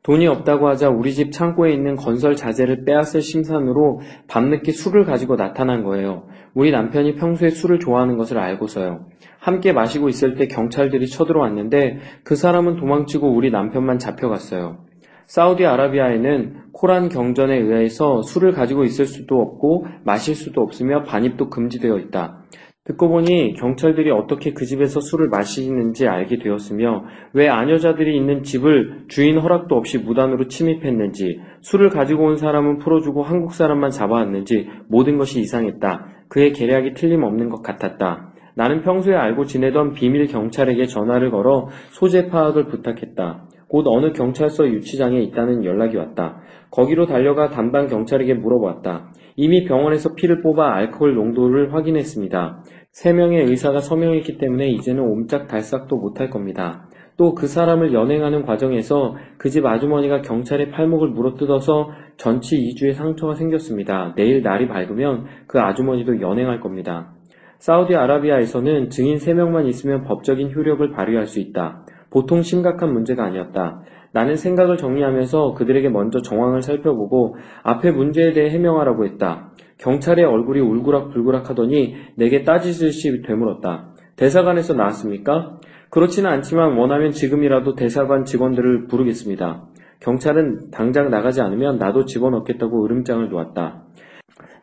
돈이 없다고 하자 우리 집 창고에 있는 건설 자재를 빼앗을 심산으로 밤늦게 술을 가지고 나타난 거예요. 우리 남편이 평소에 술을 좋아하는 것을 알고서요. 함께 마시고 있을 때 경찰들이 쳐들어왔는데 그 사람은 도망치고 우리 남편만 잡혀갔어요. 사우디아라비아에는 코란 경전에 의해서 술을 가지고 있을 수도 없고 마실 수도 없으며 반입도 금지되어 있다. 듣고 보니 경찰들이 어떻게 그 집에서 술을 마시는지 알게 되었으며 왜 아녀자들이 있는 집을 주인 허락도 없이 무단으로 침입했는지 술을 가지고 온 사람은 풀어주고 한국 사람만 잡아왔는지 모든 것이 이상했다. 그의 계략이 틀림없는 것 같았다. 나는 평소에 알고 지내던 비밀 경찰에게 전화를 걸어 소재 파악을 부탁했다. 곧 어느 경찰서 유치장에 있다는 연락이 왔다. 거기로 달려가 담당 경찰에게 물어봤다. 이미 병원에서 피를 뽑아 알코올 농도를 확인했습니다. 세 명의 의사가 서명했기 때문에 이제는 옴짝달싹도 못할 겁니다. 또 그 사람을 연행하는 과정에서 그 집 아주머니가 경찰의 팔목을 물어뜯어서 전치 2주의 상처가 생겼습니다. 내일 날이 밝으면 그 아주머니도 연행할 겁니다. 사우디아라비아에서는 증인 3명만 있으면 법적인 효력을 발휘할 수 있다. 보통 심각한 문제가 아니었다. 나는 생각을 정리하면서 그들에게 먼저 정황을 살펴보고 앞에 문제에 대해 해명하라고 했다. 경찰의 얼굴이 울그락불그락 하더니 내게 따지듯이 되물었다. 대사관에서 나왔습니까? 그렇지는 않지만 원하면 지금이라도 대사관 직원들을 부르겠습니다. 경찰은 당장 나가지 않으면 나도 집어넣겠다고 으름장을 놓았다.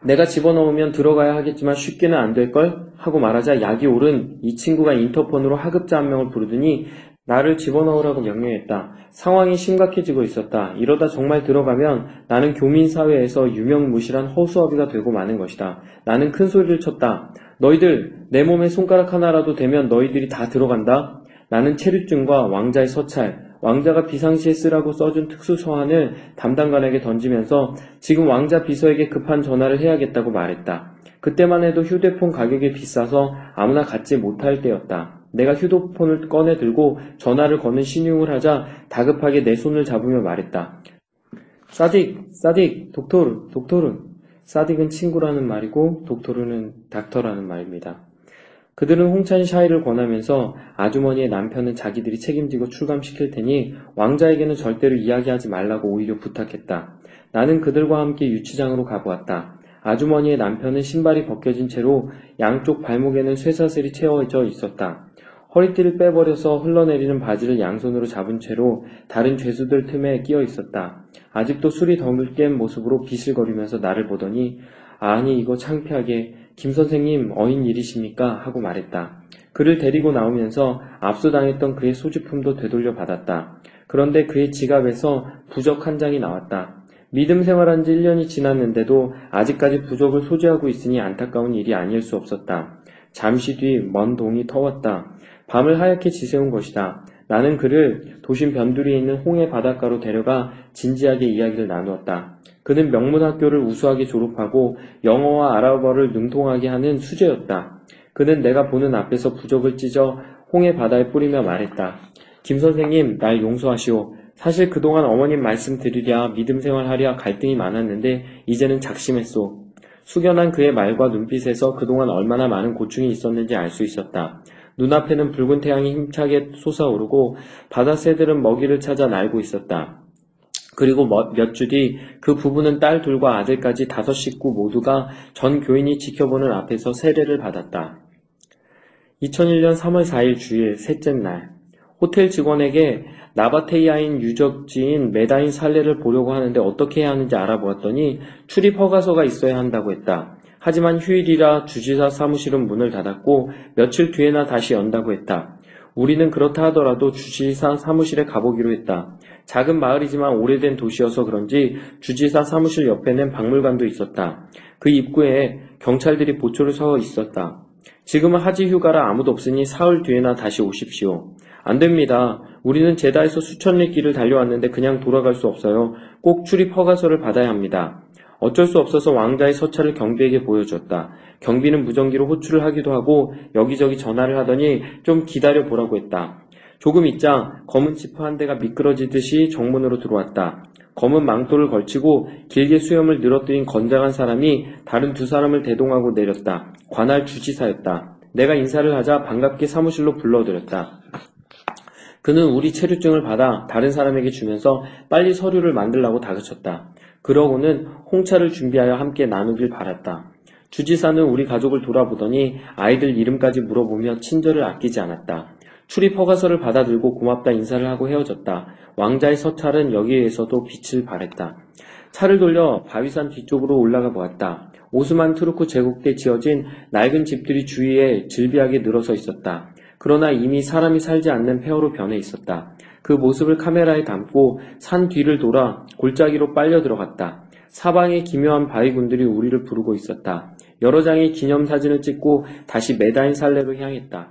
내가 집어넣으면 들어가야 하겠지만 쉽게는 안 될걸? 하고 말하자 약이 오른 이 친구가 인터폰으로 하급자 한 명을 부르더니 나를 집어넣으라고 명령했다. 상황이 심각해지고 있었다. 이러다 정말 들어가면 나는 교민사회에서 유명무실한 허수아비가 되고 마는 것이다. 나는 큰 소리를 쳤다. 너희들 내 몸에 손가락 하나라도 대면 너희들이 다 들어간다. 나는 체류증과 왕자의 서찰, 왕자가 비상시에 쓰라고 써준 특수 서한을 담당관에게 던지면서 지금 왕자 비서에게 급한 전화를 해야겠다고 말했다. 그때만 해도 휴대폰 가격이 비싸서 아무나 갖지 못할 때였다. 내가 휴대폰을 꺼내 들고 전화를 거는 신용을 하자 다급하게 내 손을 잡으며 말했다. 사딕, 사딕, 독토르, 독토르. 사딕은 친구라는 말이고 독토르는 닥터라는 말입니다. 그들은 홍찬 샤이를 권하면서 아주머니의 남편은 자기들이 책임지고 출감시킬 테니 왕자에게는 절대로 이야기하지 말라고 오히려 부탁했다. 나는 그들과 함께 유치장으로 가보았다. 아주머니의 남편은 신발이 벗겨진 채로 양쪽 발목에는 쇠사슬이 채워져 있었다. 허리띠를 빼버려서 흘러내리는 바지를 양손으로 잡은 채로 다른 죄수들 틈에 끼어 있었다. 아직도 술이 덩을 깬 모습으로 비실거리면서 나를 보더니 아니 이거 창피하게 김 선생님 어인 일이십니까? 하고 말했다. 그를 데리고 나오면서 압수당했던 그의 소지품도 되돌려 받았다. 그런데 그의 지갑에서 부적 한 장이 나왔다. 믿음 생활한 지 1년이 지났는데도 아직까지 부적을 소지하고 있으니 안타까운 일이 아닐 수 없었다. 잠시 뒤 먼 동이 터웠다. 밤을 하얗게 지새운 것이다. 나는 그를 도심 변두리에 있는 홍해 바닷가로 데려가 진지하게 이야기를 나누었다. 그는 명문학교를 우수하게 졸업하고 영어와 아랍어를 능통하게 하는 수재였다. 그는 내가 보는 앞에서 부적을 찢어 홍해 바다에 뿌리며 말했다. 김 선생님, 날 용서하시오. 사실 그동안 어머님 말씀 들으랴 믿음 생활하랴 갈등이 많았는데 이제는 작심했소. 숙연한 그의 말과 눈빛에서 그동안 얼마나 많은 고충이 있었는지 알 수 있었다. 눈앞에는 붉은 태양이 힘차게 솟아오르고 바다 새들은 먹이를 찾아 날고 있었다. 그리고 몇 주 뒤 그 부부는 딸 둘과 아들까지 다섯 식구 모두가 전 교인이 지켜보는 앞에서 세례를 받았다. 2001년 3월 4일 주일 셋째 날 호텔 직원에게 나바테이아인 유적지인 메다인 살레를 보려고 하는데 어떻게 해야 하는지 알아보았더니 출입 허가서가 있어야 한다고 했다. 하지만 휴일이라 주지사 사무실은 문을 닫았고 며칠 뒤에나 다시 연다고 했다. 우리는 그렇다 하더라도 주지사 사무실에 가보기로 했다. 작은 마을이지만 오래된 도시여서 그런지 주지사 사무실 옆에는 박물관도 있었다. 그 입구에 경찰들이 보초를 서 있었다. 지금은 하지 휴가라 아무도 없으니 사흘 뒤에나 다시 오십시오. 안 됩니다. 우리는 제다에서 수천 리 길을 달려왔는데 그냥 돌아갈 수 없어요. 꼭 출입 허가서를 받아야 합니다. 어쩔 수 없어서 왕자의 서찰을 경비에게 보여줬다. 경비는 무전기로 호출을 하기도 하고 여기저기 전화를 하더니 좀 기다려 보라고 했다. 조금 있자 검은 지퍼 한 대가 미끄러지듯이 정문으로 들어왔다. 검은 망토를 걸치고 길게 수염을 늘어뜨린 건장한 사람이 다른 두 사람을 대동하고 내렸다. 관할 주지사였다. 내가 인사를 하자 반갑게 사무실로 불러들였다. 그는 우리 체류증을 받아 다른 사람에게 주면서 빨리 서류를 만들라고 다그쳤다. 그러고는 홍차를 준비하여 함께 나누길 바랐다. 주지사는 우리 가족을 돌아보더니 아이들 이름까지 물어보며 친절을 아끼지 않았다. 출입 허가서를 받아들고 고맙다 인사를 하고 헤어졌다. 왕자의 서찰은 여기에서도 빛을 발했다. 차를 돌려 바위산 뒤쪽으로 올라가 보았다. 오스만 트루크 제국 때 지어진 낡은 집들이 주위에 질비하게 늘어서 있었다. 그러나 이미 사람이 살지 않는 폐허로 변해 있었다. 그 모습을 카메라에 담고 산 뒤를 돌아 골짜기로 빨려 들어갔다. 사방에 기묘한 바위군들이 우리를 부르고 있었다. 여러 장의 기념사진을 찍고 다시 메다인 살레로 향했다.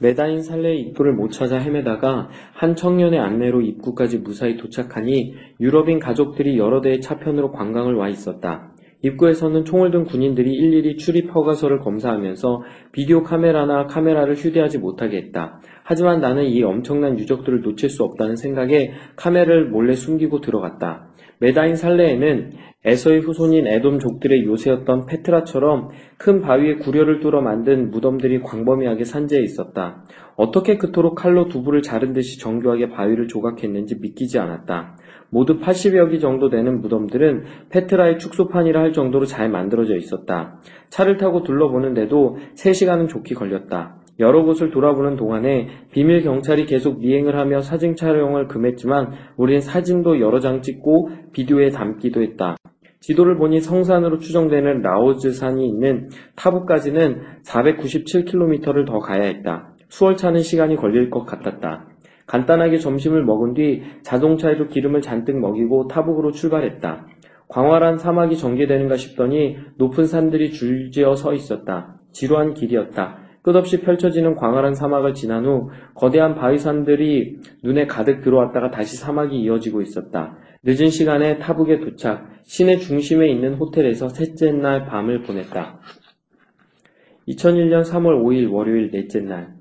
메다인 살레의 입구를 못 찾아 헤매다가 한 청년의 안내로 입구까지 무사히 도착하니 유럽인 가족들이 여러 대의 차편으로 관광을 와 있었다. 입구에서는 총을 든 군인들이 일일이 출입 허가서를 검사하면서 비디오 카메라나 카메라를 휴대하지 못하게 했다. 하지만 나는 이 엄청난 유적들을 놓칠 수 없다는 생각에 카메라를 몰래 숨기고 들어갔다. 메다인 살레에는 에서의 후손인 에돔족들의 요새였던 페트라처럼 큰 바위에 구려를 뚫어 만든 무덤들이 광범위하게 산재해 있었다. 어떻게 그토록 칼로 두부를 자른 듯이 정교하게 바위를 조각했는지 믿기지 않았다. 모두 80여 기 정도 되는 무덤들은 페트라의 축소판이라 할 정도로 잘 만들어져 있었다. 차를 타고 둘러보는데도 3시간은 좋게 걸렸다. 여러 곳을 돌아보는 동안에 비밀 경찰이 계속 미행을 하며 사진 촬영을 금했지만 우린 사진도 여러 장 찍고 비디오에 담기도 했다. 지도를 보니 성산으로 추정되는 라오즈산이 있는 타부까지는 497km를 더 가야 했다. 수월 차는 시간이 걸릴 것 같았다. 간단하게 점심을 먹은 뒤 자동차에도 기름을 잔뜩 먹이고 타북으로 출발했다. 광활한 사막이 전개되는가 싶더니 높은 산들이 줄지어 서 있었다. 지루한 길이었다. 끝없이 펼쳐지는 광활한 사막을 지난 후 거대한 바위산들이 눈에 가득 들어왔다가 다시 사막이 이어지고 있었다. 늦은 시간에 타북에 도착, 시내 중심에 있는 호텔에서 셋째 날 밤을 보냈다. 2001년 3월 5일 월요일 넷째 날.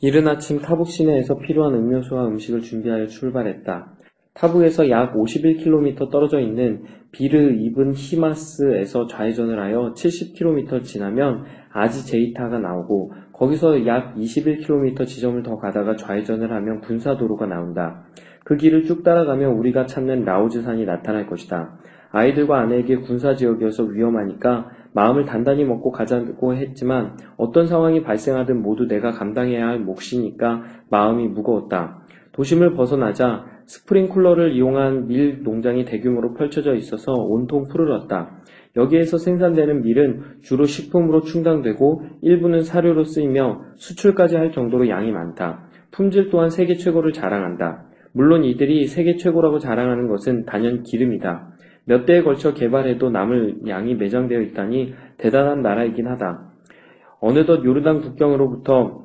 이른 아침 타북 시내에서 필요한 음료수와 음식을 준비하여 출발했다. 타부에서 약 51km 떨어져 있는 비르 이븐 히마스에서 좌회전을 하여 70km 지나면 아지 제이타가 나오고 거기서 약 21km 지점을 더 가다가 좌회전을 하면 군사도로가 나온다. 그 길을 쭉 따라가면 우리가 찾는 라오즈산이 나타날 것이다. 아이들과 아내에게 군사지역이어서 위험하니까 마음을 단단히 먹고 가자고 했지만 어떤 상황이 발생하든 모두 내가 감당해야 할 몫이니까 마음이 무거웠다. 도심을 벗어나자 스프링쿨러를 이용한 밀 농장이 대규모로 펼쳐져 있어서 온통 푸르렀다. 여기에서 생산되는 밀은 주로 식품으로 충당되고 일부는 사료로 쓰이며 수출까지 할 정도로 양이 많다. 품질 또한 세계 최고를 자랑한다. 물론 이들이 세계 최고라고 자랑하는 것은 단연 기름이다. 몇 대에 걸쳐 개발해도 남을 양이 매장되어 있다니 대단한 나라이긴 하다. 어느덧 요르단 국경으로부터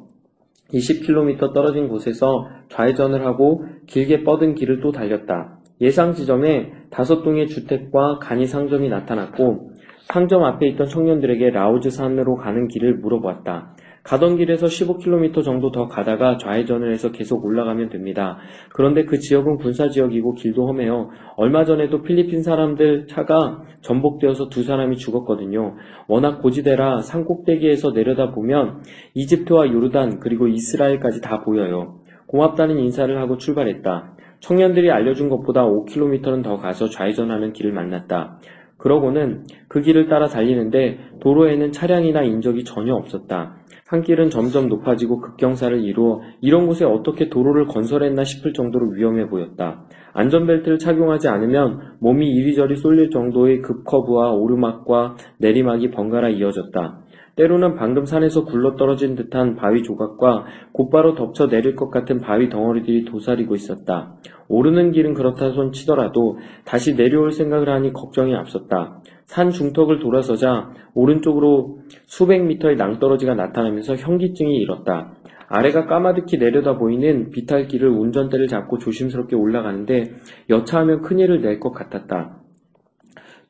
20km 떨어진 곳에서 좌회전을 하고 길게 뻗은 길을 또 달렸다. 예상 지점에 다섯 동의 주택과 간이 상점이 나타났고 상점 앞에 있던 청년들에게 라오즈 산으로 가는 길을 물어보았다. 가던 길에서 15km 정도 더 가다가 좌회전을 해서 계속 올라가면 됩니다. 그런데 그 지역은 군사 지역이고 길도 험해요. 얼마 전에도 필리핀 사람들 차가 전복되어서 두 사람이 죽었거든요. 워낙 고지대라 산 꼭대기에서 내려다보면 이집트와 요르단 그리고 이스라엘까지 다 보여요. 고맙다는 인사를 하고 출발했다. 청년들이 알려준 것보다 5km는 더 가서 좌회전하는 길을 만났다. 그러고는 그 길을 따라 달리는데 도로에는 차량이나 인적이 전혀 없었다. 산길은 점점 높아지고 급경사를 이루어 이런 곳에 어떻게 도로를 건설했나 싶을 정도로 위험해 보였다. 안전벨트를 착용하지 않으면 몸이 이리저리 쏠릴 정도의 급커브와 오르막과 내리막이 번갈아 이어졌다. 때로는 방금 산에서 굴러떨어진 듯한 바위 조각과 곧바로 덮쳐 내릴 것 같은 바위 덩어리들이 도사리고 있었다. 오르는 길은 그렇다 손 치더라도 다시 내려올 생각을 하니 걱정이 앞섰다. 산 중턱을 돌아서자 오른쪽으로 수백 미터의 낭떠러지가 나타나면서 현기증이 일었다. 아래가 까마득히 내려다 보이는 비탈길을 운전대를 잡고 조심스럽게 올라가는데 여차하면 큰일을 낼 것 같았다.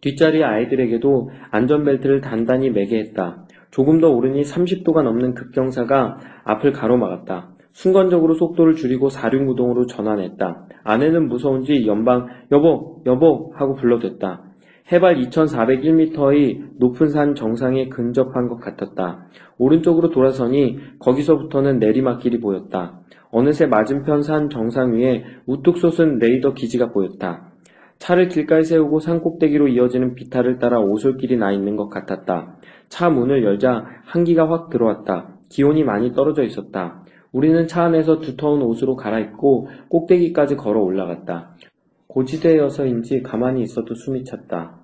뒷자리 아이들에게도 안전벨트를 단단히 매게 했다. 조금 더 오르니 30도가 넘는 급경사가 앞을 가로막았다. 순간적으로 속도를 줄이고 사륜구동으로 전환했다. 아내는 무서운지 연방 여보 여보 하고 불러댔다. 해발 2401m의 높은 산 정상에 근접한 것 같았다. 오른쪽으로 돌아서니 거기서부터는 내리막길이 보였다. 어느새 맞은편 산 정상 위에 우뚝 솟은 레이더 기지가 보였다. 차를 길가에 세우고 산 꼭대기로 이어지는 비탈을 따라 오솔길이 나 있는 것 같았다. 차 문을 열자 한기가 확 들어왔다. 기온이 많이 떨어져 있었다. 우리는 차 안에서 두터운 옷으로 갈아입고 꼭대기까지 걸어 올라갔다. 고지대여서인지 가만히 있어도 숨이 찼다.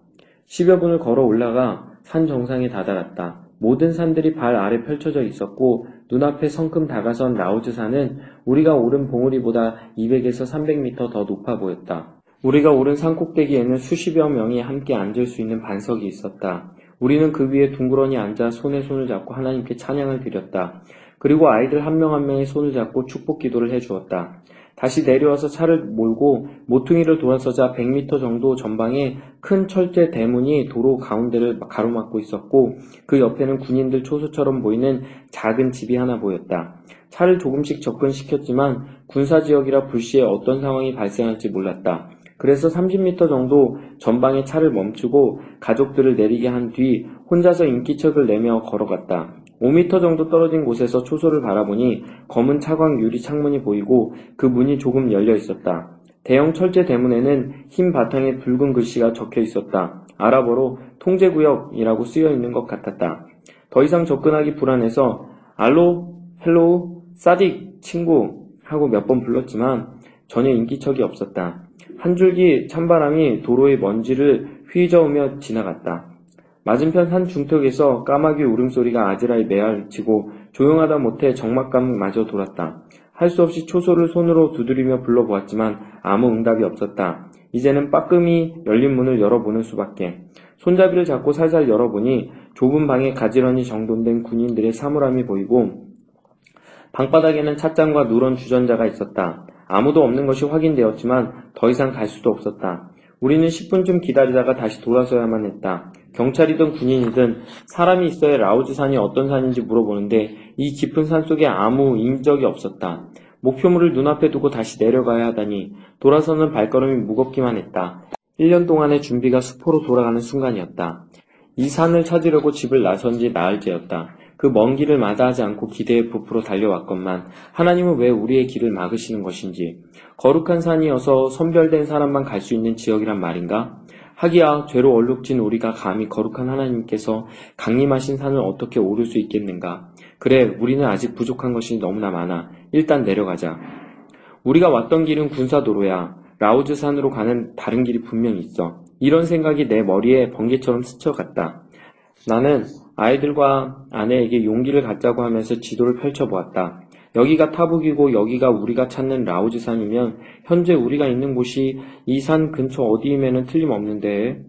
10여 분을 걸어 올라가 산 정상에 다다랐다. 모든 산들이 발 아래 펼쳐져 있었고 눈앞에 성큼 다가선 라오즈 산은 우리가 오른 봉우리보다 200에서 300m 더 높아 보였다. 우리가 오른 산 꼭대기에는 수십여 명이 함께 앉을 수 있는 반석이 있었다. 우리는 그 위에 둥그러니 앉아 손에 손을 잡고 하나님께 찬양을 드렸다. 그리고 아이들 한명한 명의 손을 잡고 축복 기도를 해 주었다. 다시 내려와서 차를 몰고 모퉁이를 돌아서자 100m 정도 전방에 큰 철제 대문이 도로 가운데를 가로막고 있었고 그 옆에는 군인들 초소처럼 보이는 작은 집이 하나 보였다. 차를 조금씩 접근시켰지만 군사지역이라 불시에 어떤 상황이 발생할지 몰랐다. 그래서 30m 정도 전방에 차를 멈추고 가족들을 내리게 한 뒤 혼자서 인기척을 내며 걸어갔다. 5m 정도 떨어진 곳에서 초소를 바라보니 검은 차광 유리 창문이 보이고 그 문이 조금 열려 있었다. 대형 철제 대문에는 흰 바탕에 붉은 글씨가 적혀 있었다. 아랍어로 통제구역이라고 쓰여 있는 것 같았다. 더 이상 접근하기 불안해서 ألو, hello, صديق, 친구 하고 몇 번 불렀지만 전혀 인기척이 없었다. 한 줄기 찬바람이 도로의 먼지를 휘저으며 지나갔다. 맞은편 산 중턱에서 까마귀 울음소리가 아스라이 메아리치고 조용하다 못해 적막감마저 돌았다. 할 수 없이 초소를 손으로 두드리며 불러보았지만 아무 응답이 없었다. 이제는 빠끔히 열린 문을 열어보는 수밖에. 손잡이를 잡고 살살 열어보니 좁은 방에 가지런히 정돈된 군인들의 사물함이 보이고 방바닥에는 찻잔과 누런 주전자가 있었다. 아무도 없는 것이 확인되었지만 더 이상 갈 수도 없었다. 우리는 10분쯤 기다리다가 다시 돌아서야만 했다. 경찰이든 군인이든 사람이 있어야 라오즈 산이 어떤 산인지 물어보는데 이 깊은 산 속에 아무 인적이 없었다. 목표물을 눈앞에 두고 다시 내려가야 하다니 돌아서는 발걸음이 무겁기만 했다. 1년 동안의 준비가 수포로 돌아가는 순간이었다. 이 산을 찾으려고 집을 나선 지 나흘째였다. 그 먼 길을 마다하지 않고 기대에 부풀어 달려왔건만 하나님은 왜 우리의 길을 막으시는 것인지 거룩한 산이어서 선별된 사람만 갈 수 있는 지역이란 말인가? 하기야 죄로 얼룩진 우리가 감히 거룩한 하나님께서 강림하신 산을 어떻게 오를 수 있겠는가? 그래 우리는 아직 부족한 것이 너무나 많아. 일단 내려가자. 우리가 왔던 길은 군사도로야. 라우즈 산으로 가는 다른 길이 분명히 있어. 이런 생각이 내 머리에 번개처럼 스쳐갔다. 나는 아이들과 아내에게 용기를 갖자고 하면서 지도를 펼쳐보았다. 여기가 타북이고 여기가 우리가 찾는 라우즈 산이면 현재 우리가 있는 곳이 이 산 근처 어디임에는 틀림없는데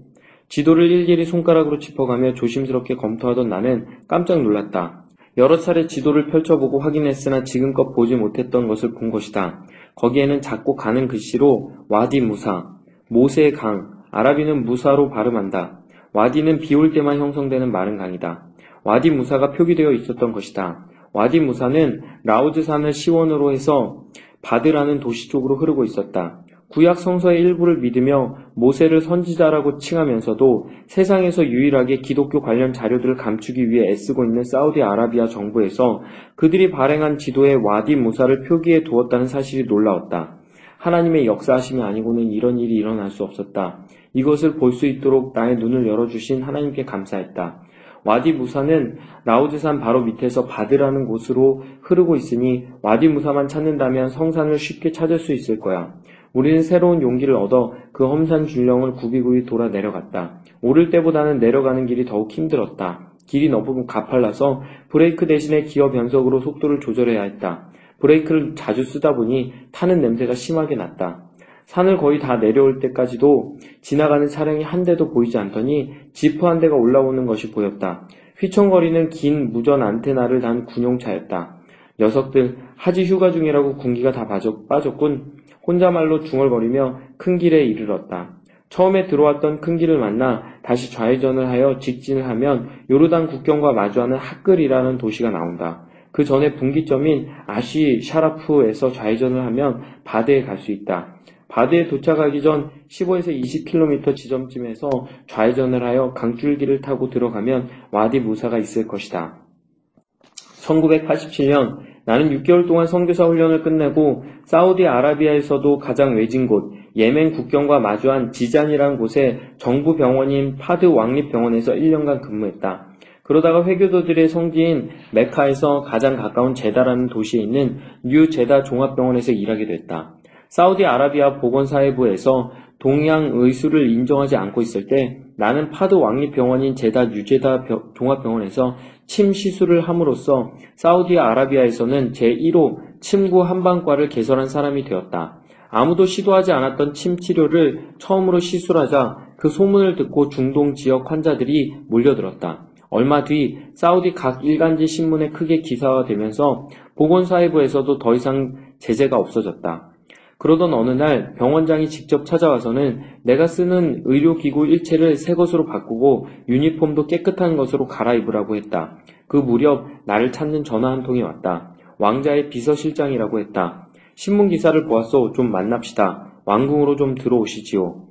지도를 일일이 손가락으로 짚어가며 조심스럽게 검토하던 나는 깜짝 놀랐다. 여러 차례 지도를 펼쳐보고 확인했으나 지금껏 보지 못했던 것을 본 것이다. 거기에는 작고 가는 글씨로 와디 무사, 모세의 강, 아라비는 무사로 발음한다. 와디는 비 올 때만 형성되는 마른 강이다. 와디 무사가 표기되어 있었던 것이다. 와디 무사는 라우즈산을 시원으로 해서 바드라는 도시 쪽으로 흐르고 있었다. 구약 성서의 일부를 믿으며 모세를 선지자라고 칭하면서도 세상에서 유일하게 기독교 관련 자료들을 감추기 위해 애쓰고 있는 사우디아라비아 정부에서 그들이 발행한 지도에 와디 무사를 표기해 두었다는 사실이 놀라웠다. 하나님의 역사하심이 아니고는 이런 일이 일어날 수 없었다. 이것을 볼 수 있도록 나의 눈을 열어주신 하나님께 감사했다. 와디 무사는 라우드산 바로 밑에서 바드라는 곳으로 흐르고 있으니 와디 무사만 찾는다면 성산을 쉽게 찾을 수 있을 거야. 우리는 새로운 용기를 얻어 그 험산 줄령을 굽이굽이 돌아 내려갔다. 오를 때보다는 내려가는 길이 더욱 힘들었다. 길이 너무 가팔라서 브레이크 대신에 기어 변속으로 속도를 조절해야 했다. 브레이크를 자주 쓰다 보니 타는 냄새가 심하게 났다. 산을 거의 다 내려올 때까지도 지나가는 차량이 한 대도 보이지 않더니 지프 한 대가 올라오는 것이 보였다. 휘청거리는 긴 무전 안테나를 단 군용차였다. 녀석들 하지 휴가 중이라고 군기가 다 빠졌군. 혼자말로 중얼거리며 큰 길에 이르렀다. 처음에 들어왔던 큰 길을 만나 다시 좌회전을 하여 직진을 하면 요르단 국경과 마주하는 하끌이라는 도시가 나온다. 그 전에 분기점인 아시 샤라프에서 좌회전을 하면 바드에 갈 수 있다. 바드에 도착하기 전 15에서 20km 지점쯤에서 좌회전을 하여 강줄기를 타고 들어가면 와디 무사가 있을 것이다. 1987년 나는 6개월 동안 선교사 훈련을 끝내고 사우디아라비아에서도 가장 외진 곳 예멘 국경과 마주한 지잔이라는 곳에 정부 병원인 파드 왕립병원에서 1년간 근무했다. 그러다가 회교도들의 성지인 메카에서 가장 가까운 제다라는 도시에 있는 뉴 제다 종합병원에서 일하게 됐다. 사우디아라비아 보건사회부에서 동양 의술을 인정하지 않고 있을 때 나는 파드 왕립병원인 제다 뉴제다 종합병원에서 침 시술을 함으로써 사우디아라비아에서는 제1호 침구 한방과를 개설한 사람이 되었다. 아무도 시도하지 않았던 침 치료를 처음으로 시술하자 그 소문을 듣고 중동 지역 환자들이 몰려들었다. 얼마 뒤 사우디 각 일간지 신문에 크게 기사화되면서 보건사회부에서도 더 이상 제재가 없어졌다. 그러던 어느 날 병원장이 직접 찾아와서는 내가 쓰는 의료기구 일체를 새 것으로 바꾸고 유니폼도 깨끗한 것으로 갈아입으라고 했다. 그 무렵 나를 찾는 전화 한 통이 왔다. 왕자의 비서실장이라고 했다. 신문 기사를 보았소. 좀 만납시다. 왕궁으로 좀 들어오시지요.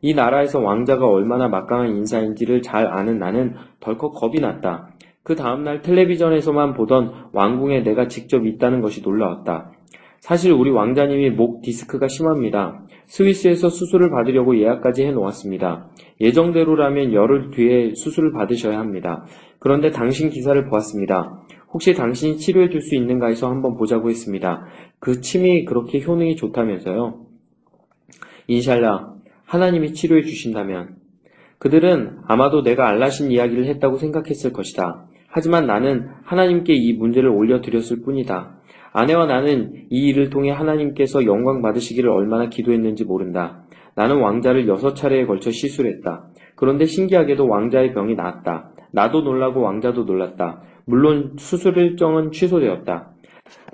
이 나라에서 왕자가 얼마나 막강한 인사인지를 잘 아는 나는 덜컥 겁이 났다. 그 다음날 텔레비전에서만 보던 왕궁에 내가 직접 있다는 것이 놀라웠다. 사실 우리 왕자님이 목 디스크가 심합니다. 스위스에서 수술을 받으려고 예약까지 해놓았습니다. 예정대로라면 열흘 뒤에 수술을 받으셔야 합니다. 그런데 당신 기사를 보았습니다. 혹시 당신이 치료해 줄 수 있는가 해서 한번 보자고 했습니다. 그 침이 그렇게 효능이 좋다면서요. 인샬라, 하나님이 치료해 주신다면 그들은 아마도 내가 알라신 이야기를 했다고 생각했을 것이다. 하지만 나는 하나님께 이 문제를 올려드렸을 뿐이다. 아내와 나는 이 일을 통해 하나님께서 영광 받으시기를 얼마나 기도했는지 모른다. 나는 왕자를 여섯 차례에 걸쳐 시술했다. 그런데 신기하게도 왕자의 병이 나았다. 나도 놀라고 왕자도 놀랐다. 물론 수술 일정은 취소되었다.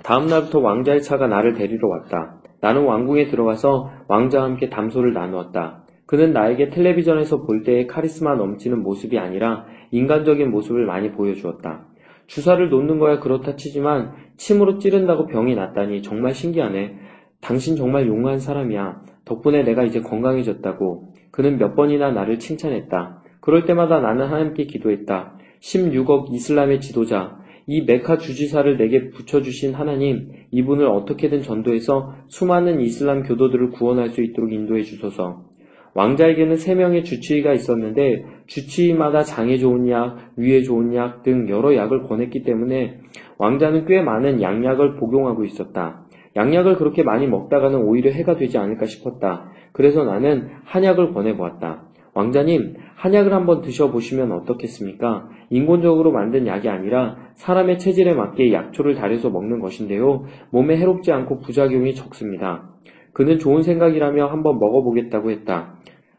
다음 날부터 왕자의 차가 나를 데리러 왔다. 나는 왕궁에 들어가서 왕자와 함께 담소를 나누었다. 그는 나에게 텔레비전에서 볼 때의 카리스마 넘치는 모습이 아니라 인간적인 모습을 많이 보여주었다. 주사를 놓는 거야 그렇다 치지만 침으로 찌른다고 병이 낫다니 정말 신기하네. 당신 정말 용한 사람이야. 덕분에 내가 이제 건강해졌다고. 그는 몇 번이나 나를 칭찬했다. 그럴 때마다 나는 하나님께 기도했다. 16억 이슬람의 지도자, 이 메카 주지사를 내게 붙여주신 하나님, 이분을 어떻게든 전도해서 수많은 이슬람 교도들을 구원할 수 있도록 인도해 주소서. 왕자에게는 세 명의 주치의가 있었는데 주치의마다 장에 좋은 약, 위에 좋은 약 등 여러 약을 권했기 때문에 왕자는 꽤 많은 양약을 복용하고 있었다. 양약을 그렇게 많이 먹다가는 오히려 해가 되지 않을까 싶었다. 그래서 나는 한약을 권해보았다. 왕자님, 한약을 한번 드셔보시면 어떻겠습니까? 인공적으로 만든 약이 아니라 사람의 체질에 맞게 약초를 달여서 먹는 것인데요. 몸에 해롭지 않고 부작용이 적습니다. 그는 좋은 생각이라며 한번 먹어보겠다고 했다.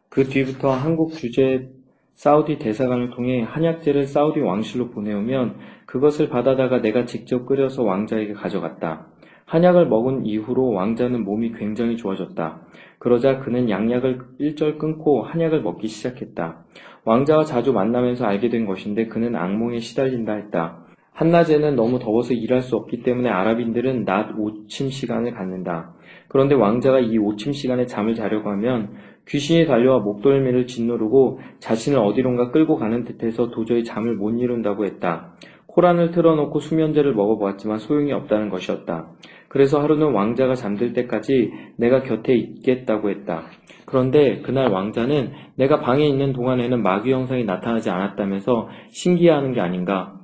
그 뒤부터 한국 주재 사우디 대사관을 통해 한약재를 사우디 왕실로 보내오면 그것을 받아다가 내가 직접 끓여서 왕자에게 가져갔다. 한약을 먹은 이후로 왕자는 몸이 굉장히 좋아졌다. 그러자 그는 양약을 일절 끊고 한약을 먹기 시작했다. 왕자와 자주 만나면서 알게 된 것인데 그는 악몽에 시달린다 했다. 한낮에는 너무 더워서 일할 수 없기 때문에 아랍인들은 낮 오침 시간을 갖는다. 그런데 왕자가 이 오침 시간에 잠을 자려고 하면 귀신이 달려와 목덜미를 짓누르고 자신을 어디론가 끌고 가는 듯해서 도저히 잠을 못 이룬다고 했다. 코란을 틀어놓고 수면제를 먹어보았지만 소용이 없다는 것이었다. 그래서 하루는 왕자가 잠들 때까지 내가 곁에 있겠다고 했다. 그런데 그날 왕자는 내가 방에 있는 동안에는 마귀 형상이 나타나지 않았다면서 신기해하는 게 아닌가.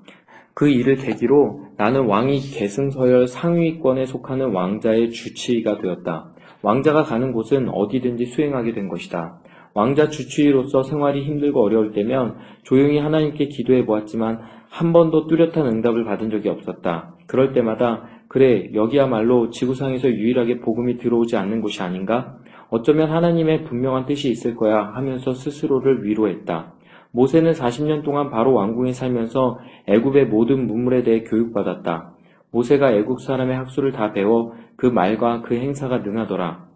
그 일을 계기로 나는 왕위 계승서열 상위권에 속하는 왕자의 주치의가 되었다. 왕자가 가는 곳은 어디든지 수행하게 된 것이다. 왕자 주치의로서 생활이 힘들고 어려울 때면 조용히 하나님께 기도해 보았지만 한 번도 뚜렷한 응답을 받은 적이 없었다. 그럴 때마다 그래 여기야말로 지구상에서 유일하게 복음이 들어오지 않는 곳이 아닌가? 어쩌면 하나님의 분명한 뜻이 있을 거야 하면서 스스로를 위로했다. 모세는 40년 동안 바로 왕궁에 살면서 애굽의 모든 문물에 대해 교육받았다. 모세가 애국 사람의 학수를 다 배워 그 말과 그 행사가 능하더라.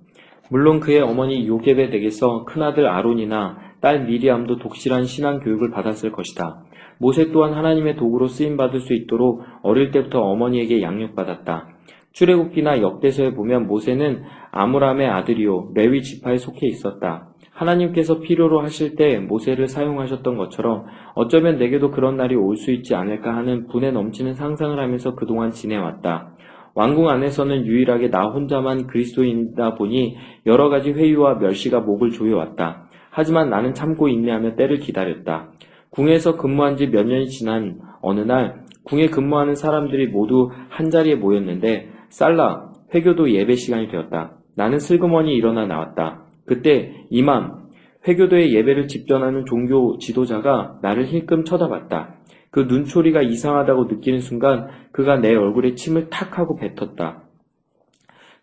물론 그의 어머니 요geb의 댁에서 큰아들 아론이나 딸 미리암도 독실한 신앙 교육을 받았을 것이다. 모세 또한 하나님의 도구로 쓰임 받을 수 있도록 어릴 때부터 어머니에게 양육받았다. 출애굽기나 역대서에 보면 모세는 아므람의 아들이요 레위 지파에 속해 있었다. 하나님께서 필요로 하실 때 모세를 사용하셨던 것처럼 어쩌면 내게도 그런 날이 올 수 있지 않을까 하는 분에 넘치는 상상을 하면서 그동안 지내왔다. 왕궁 안에서는 유일하게 나 혼자만 그리스도인이다 보니 여러 가지 회유와 멸시가 목을 조여왔다. 하지만 나는 참고 인내하며 때를 기다렸다. 궁에서 근무한 지 몇 년이 지난 어느 날 궁에 근무하는 사람들이 모두 한자리에 모였는데 살라 회교도 예배 시간이 되었다. 나는 슬그머니 일어나 나왔다. 그때 이맘 회교도의 예배를 집전하는 종교 지도자가 나를 힐끔 쳐다봤다. 그 눈초리가 이상하다고 느끼는 순간 그가 내 얼굴에 침을 탁 하고 뱉었다.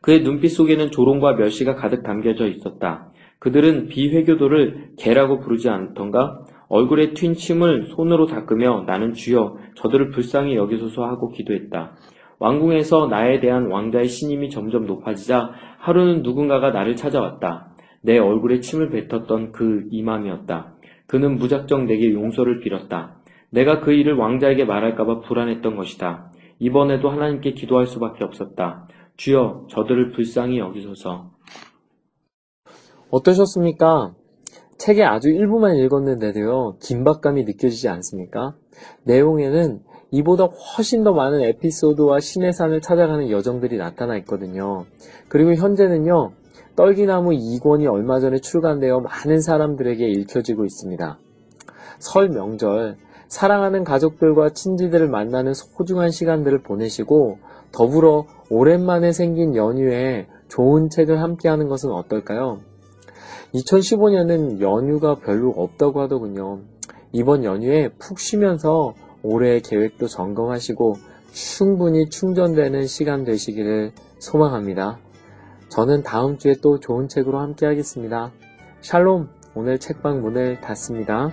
그의 눈빛 속에는 조롱과 멸시가 가득 담겨져 있었다. 그들은 비회교도를 개라고 부르지 않던가? 얼굴에 튄 침을 손으로 닦으며 나는 주여 저들을 불쌍히 여기소서 하고 기도했다. 왕궁에서 나에 대한 왕자의 신임이 점점 높아지자 하루는 누군가가 나를 찾아왔다. 내 얼굴에 침을 뱉었던 그 이맘이었다. 그는 무작정 내게 용서를 빌었다. 내가 그 일을 왕자에게 말할까봐 불안했던 것이다. 이번에도 하나님께 기도할 수밖에 없었다. 주여 저들을 불쌍히 여기소서. 어떠셨습니까? 책의 아주 일부만 읽었는데도요, 긴박감이 느껴지지 않습니까? 내용에는 이보다 훨씬 더 많은 에피소드와 신의 산을 찾아가는 여정들이 나타나 있거든요. 그리고 현재는요, 떨기나무 2권이 얼마 전에 출간되어 많은 사람들에게 읽혀지고 있습니다. 설 명절, 사랑하는 가족들과 친지들을 만나는 소중한 시간들을 보내시고 더불어 오랜만에 생긴 연휴에 좋은 책을 함께 하는 것은 어떨까요? 2015년은 연휴가 별로 없다고 하더군요. 이번 연휴에 푹 쉬면서 올해의 계획도 점검하시고 충분히 충전되는 시간 되시기를 소망합니다. 저는 다음 주에 또 좋은 책으로 함께 하겠습니다. 샬롬, 오늘 책방 문을 닫습니다.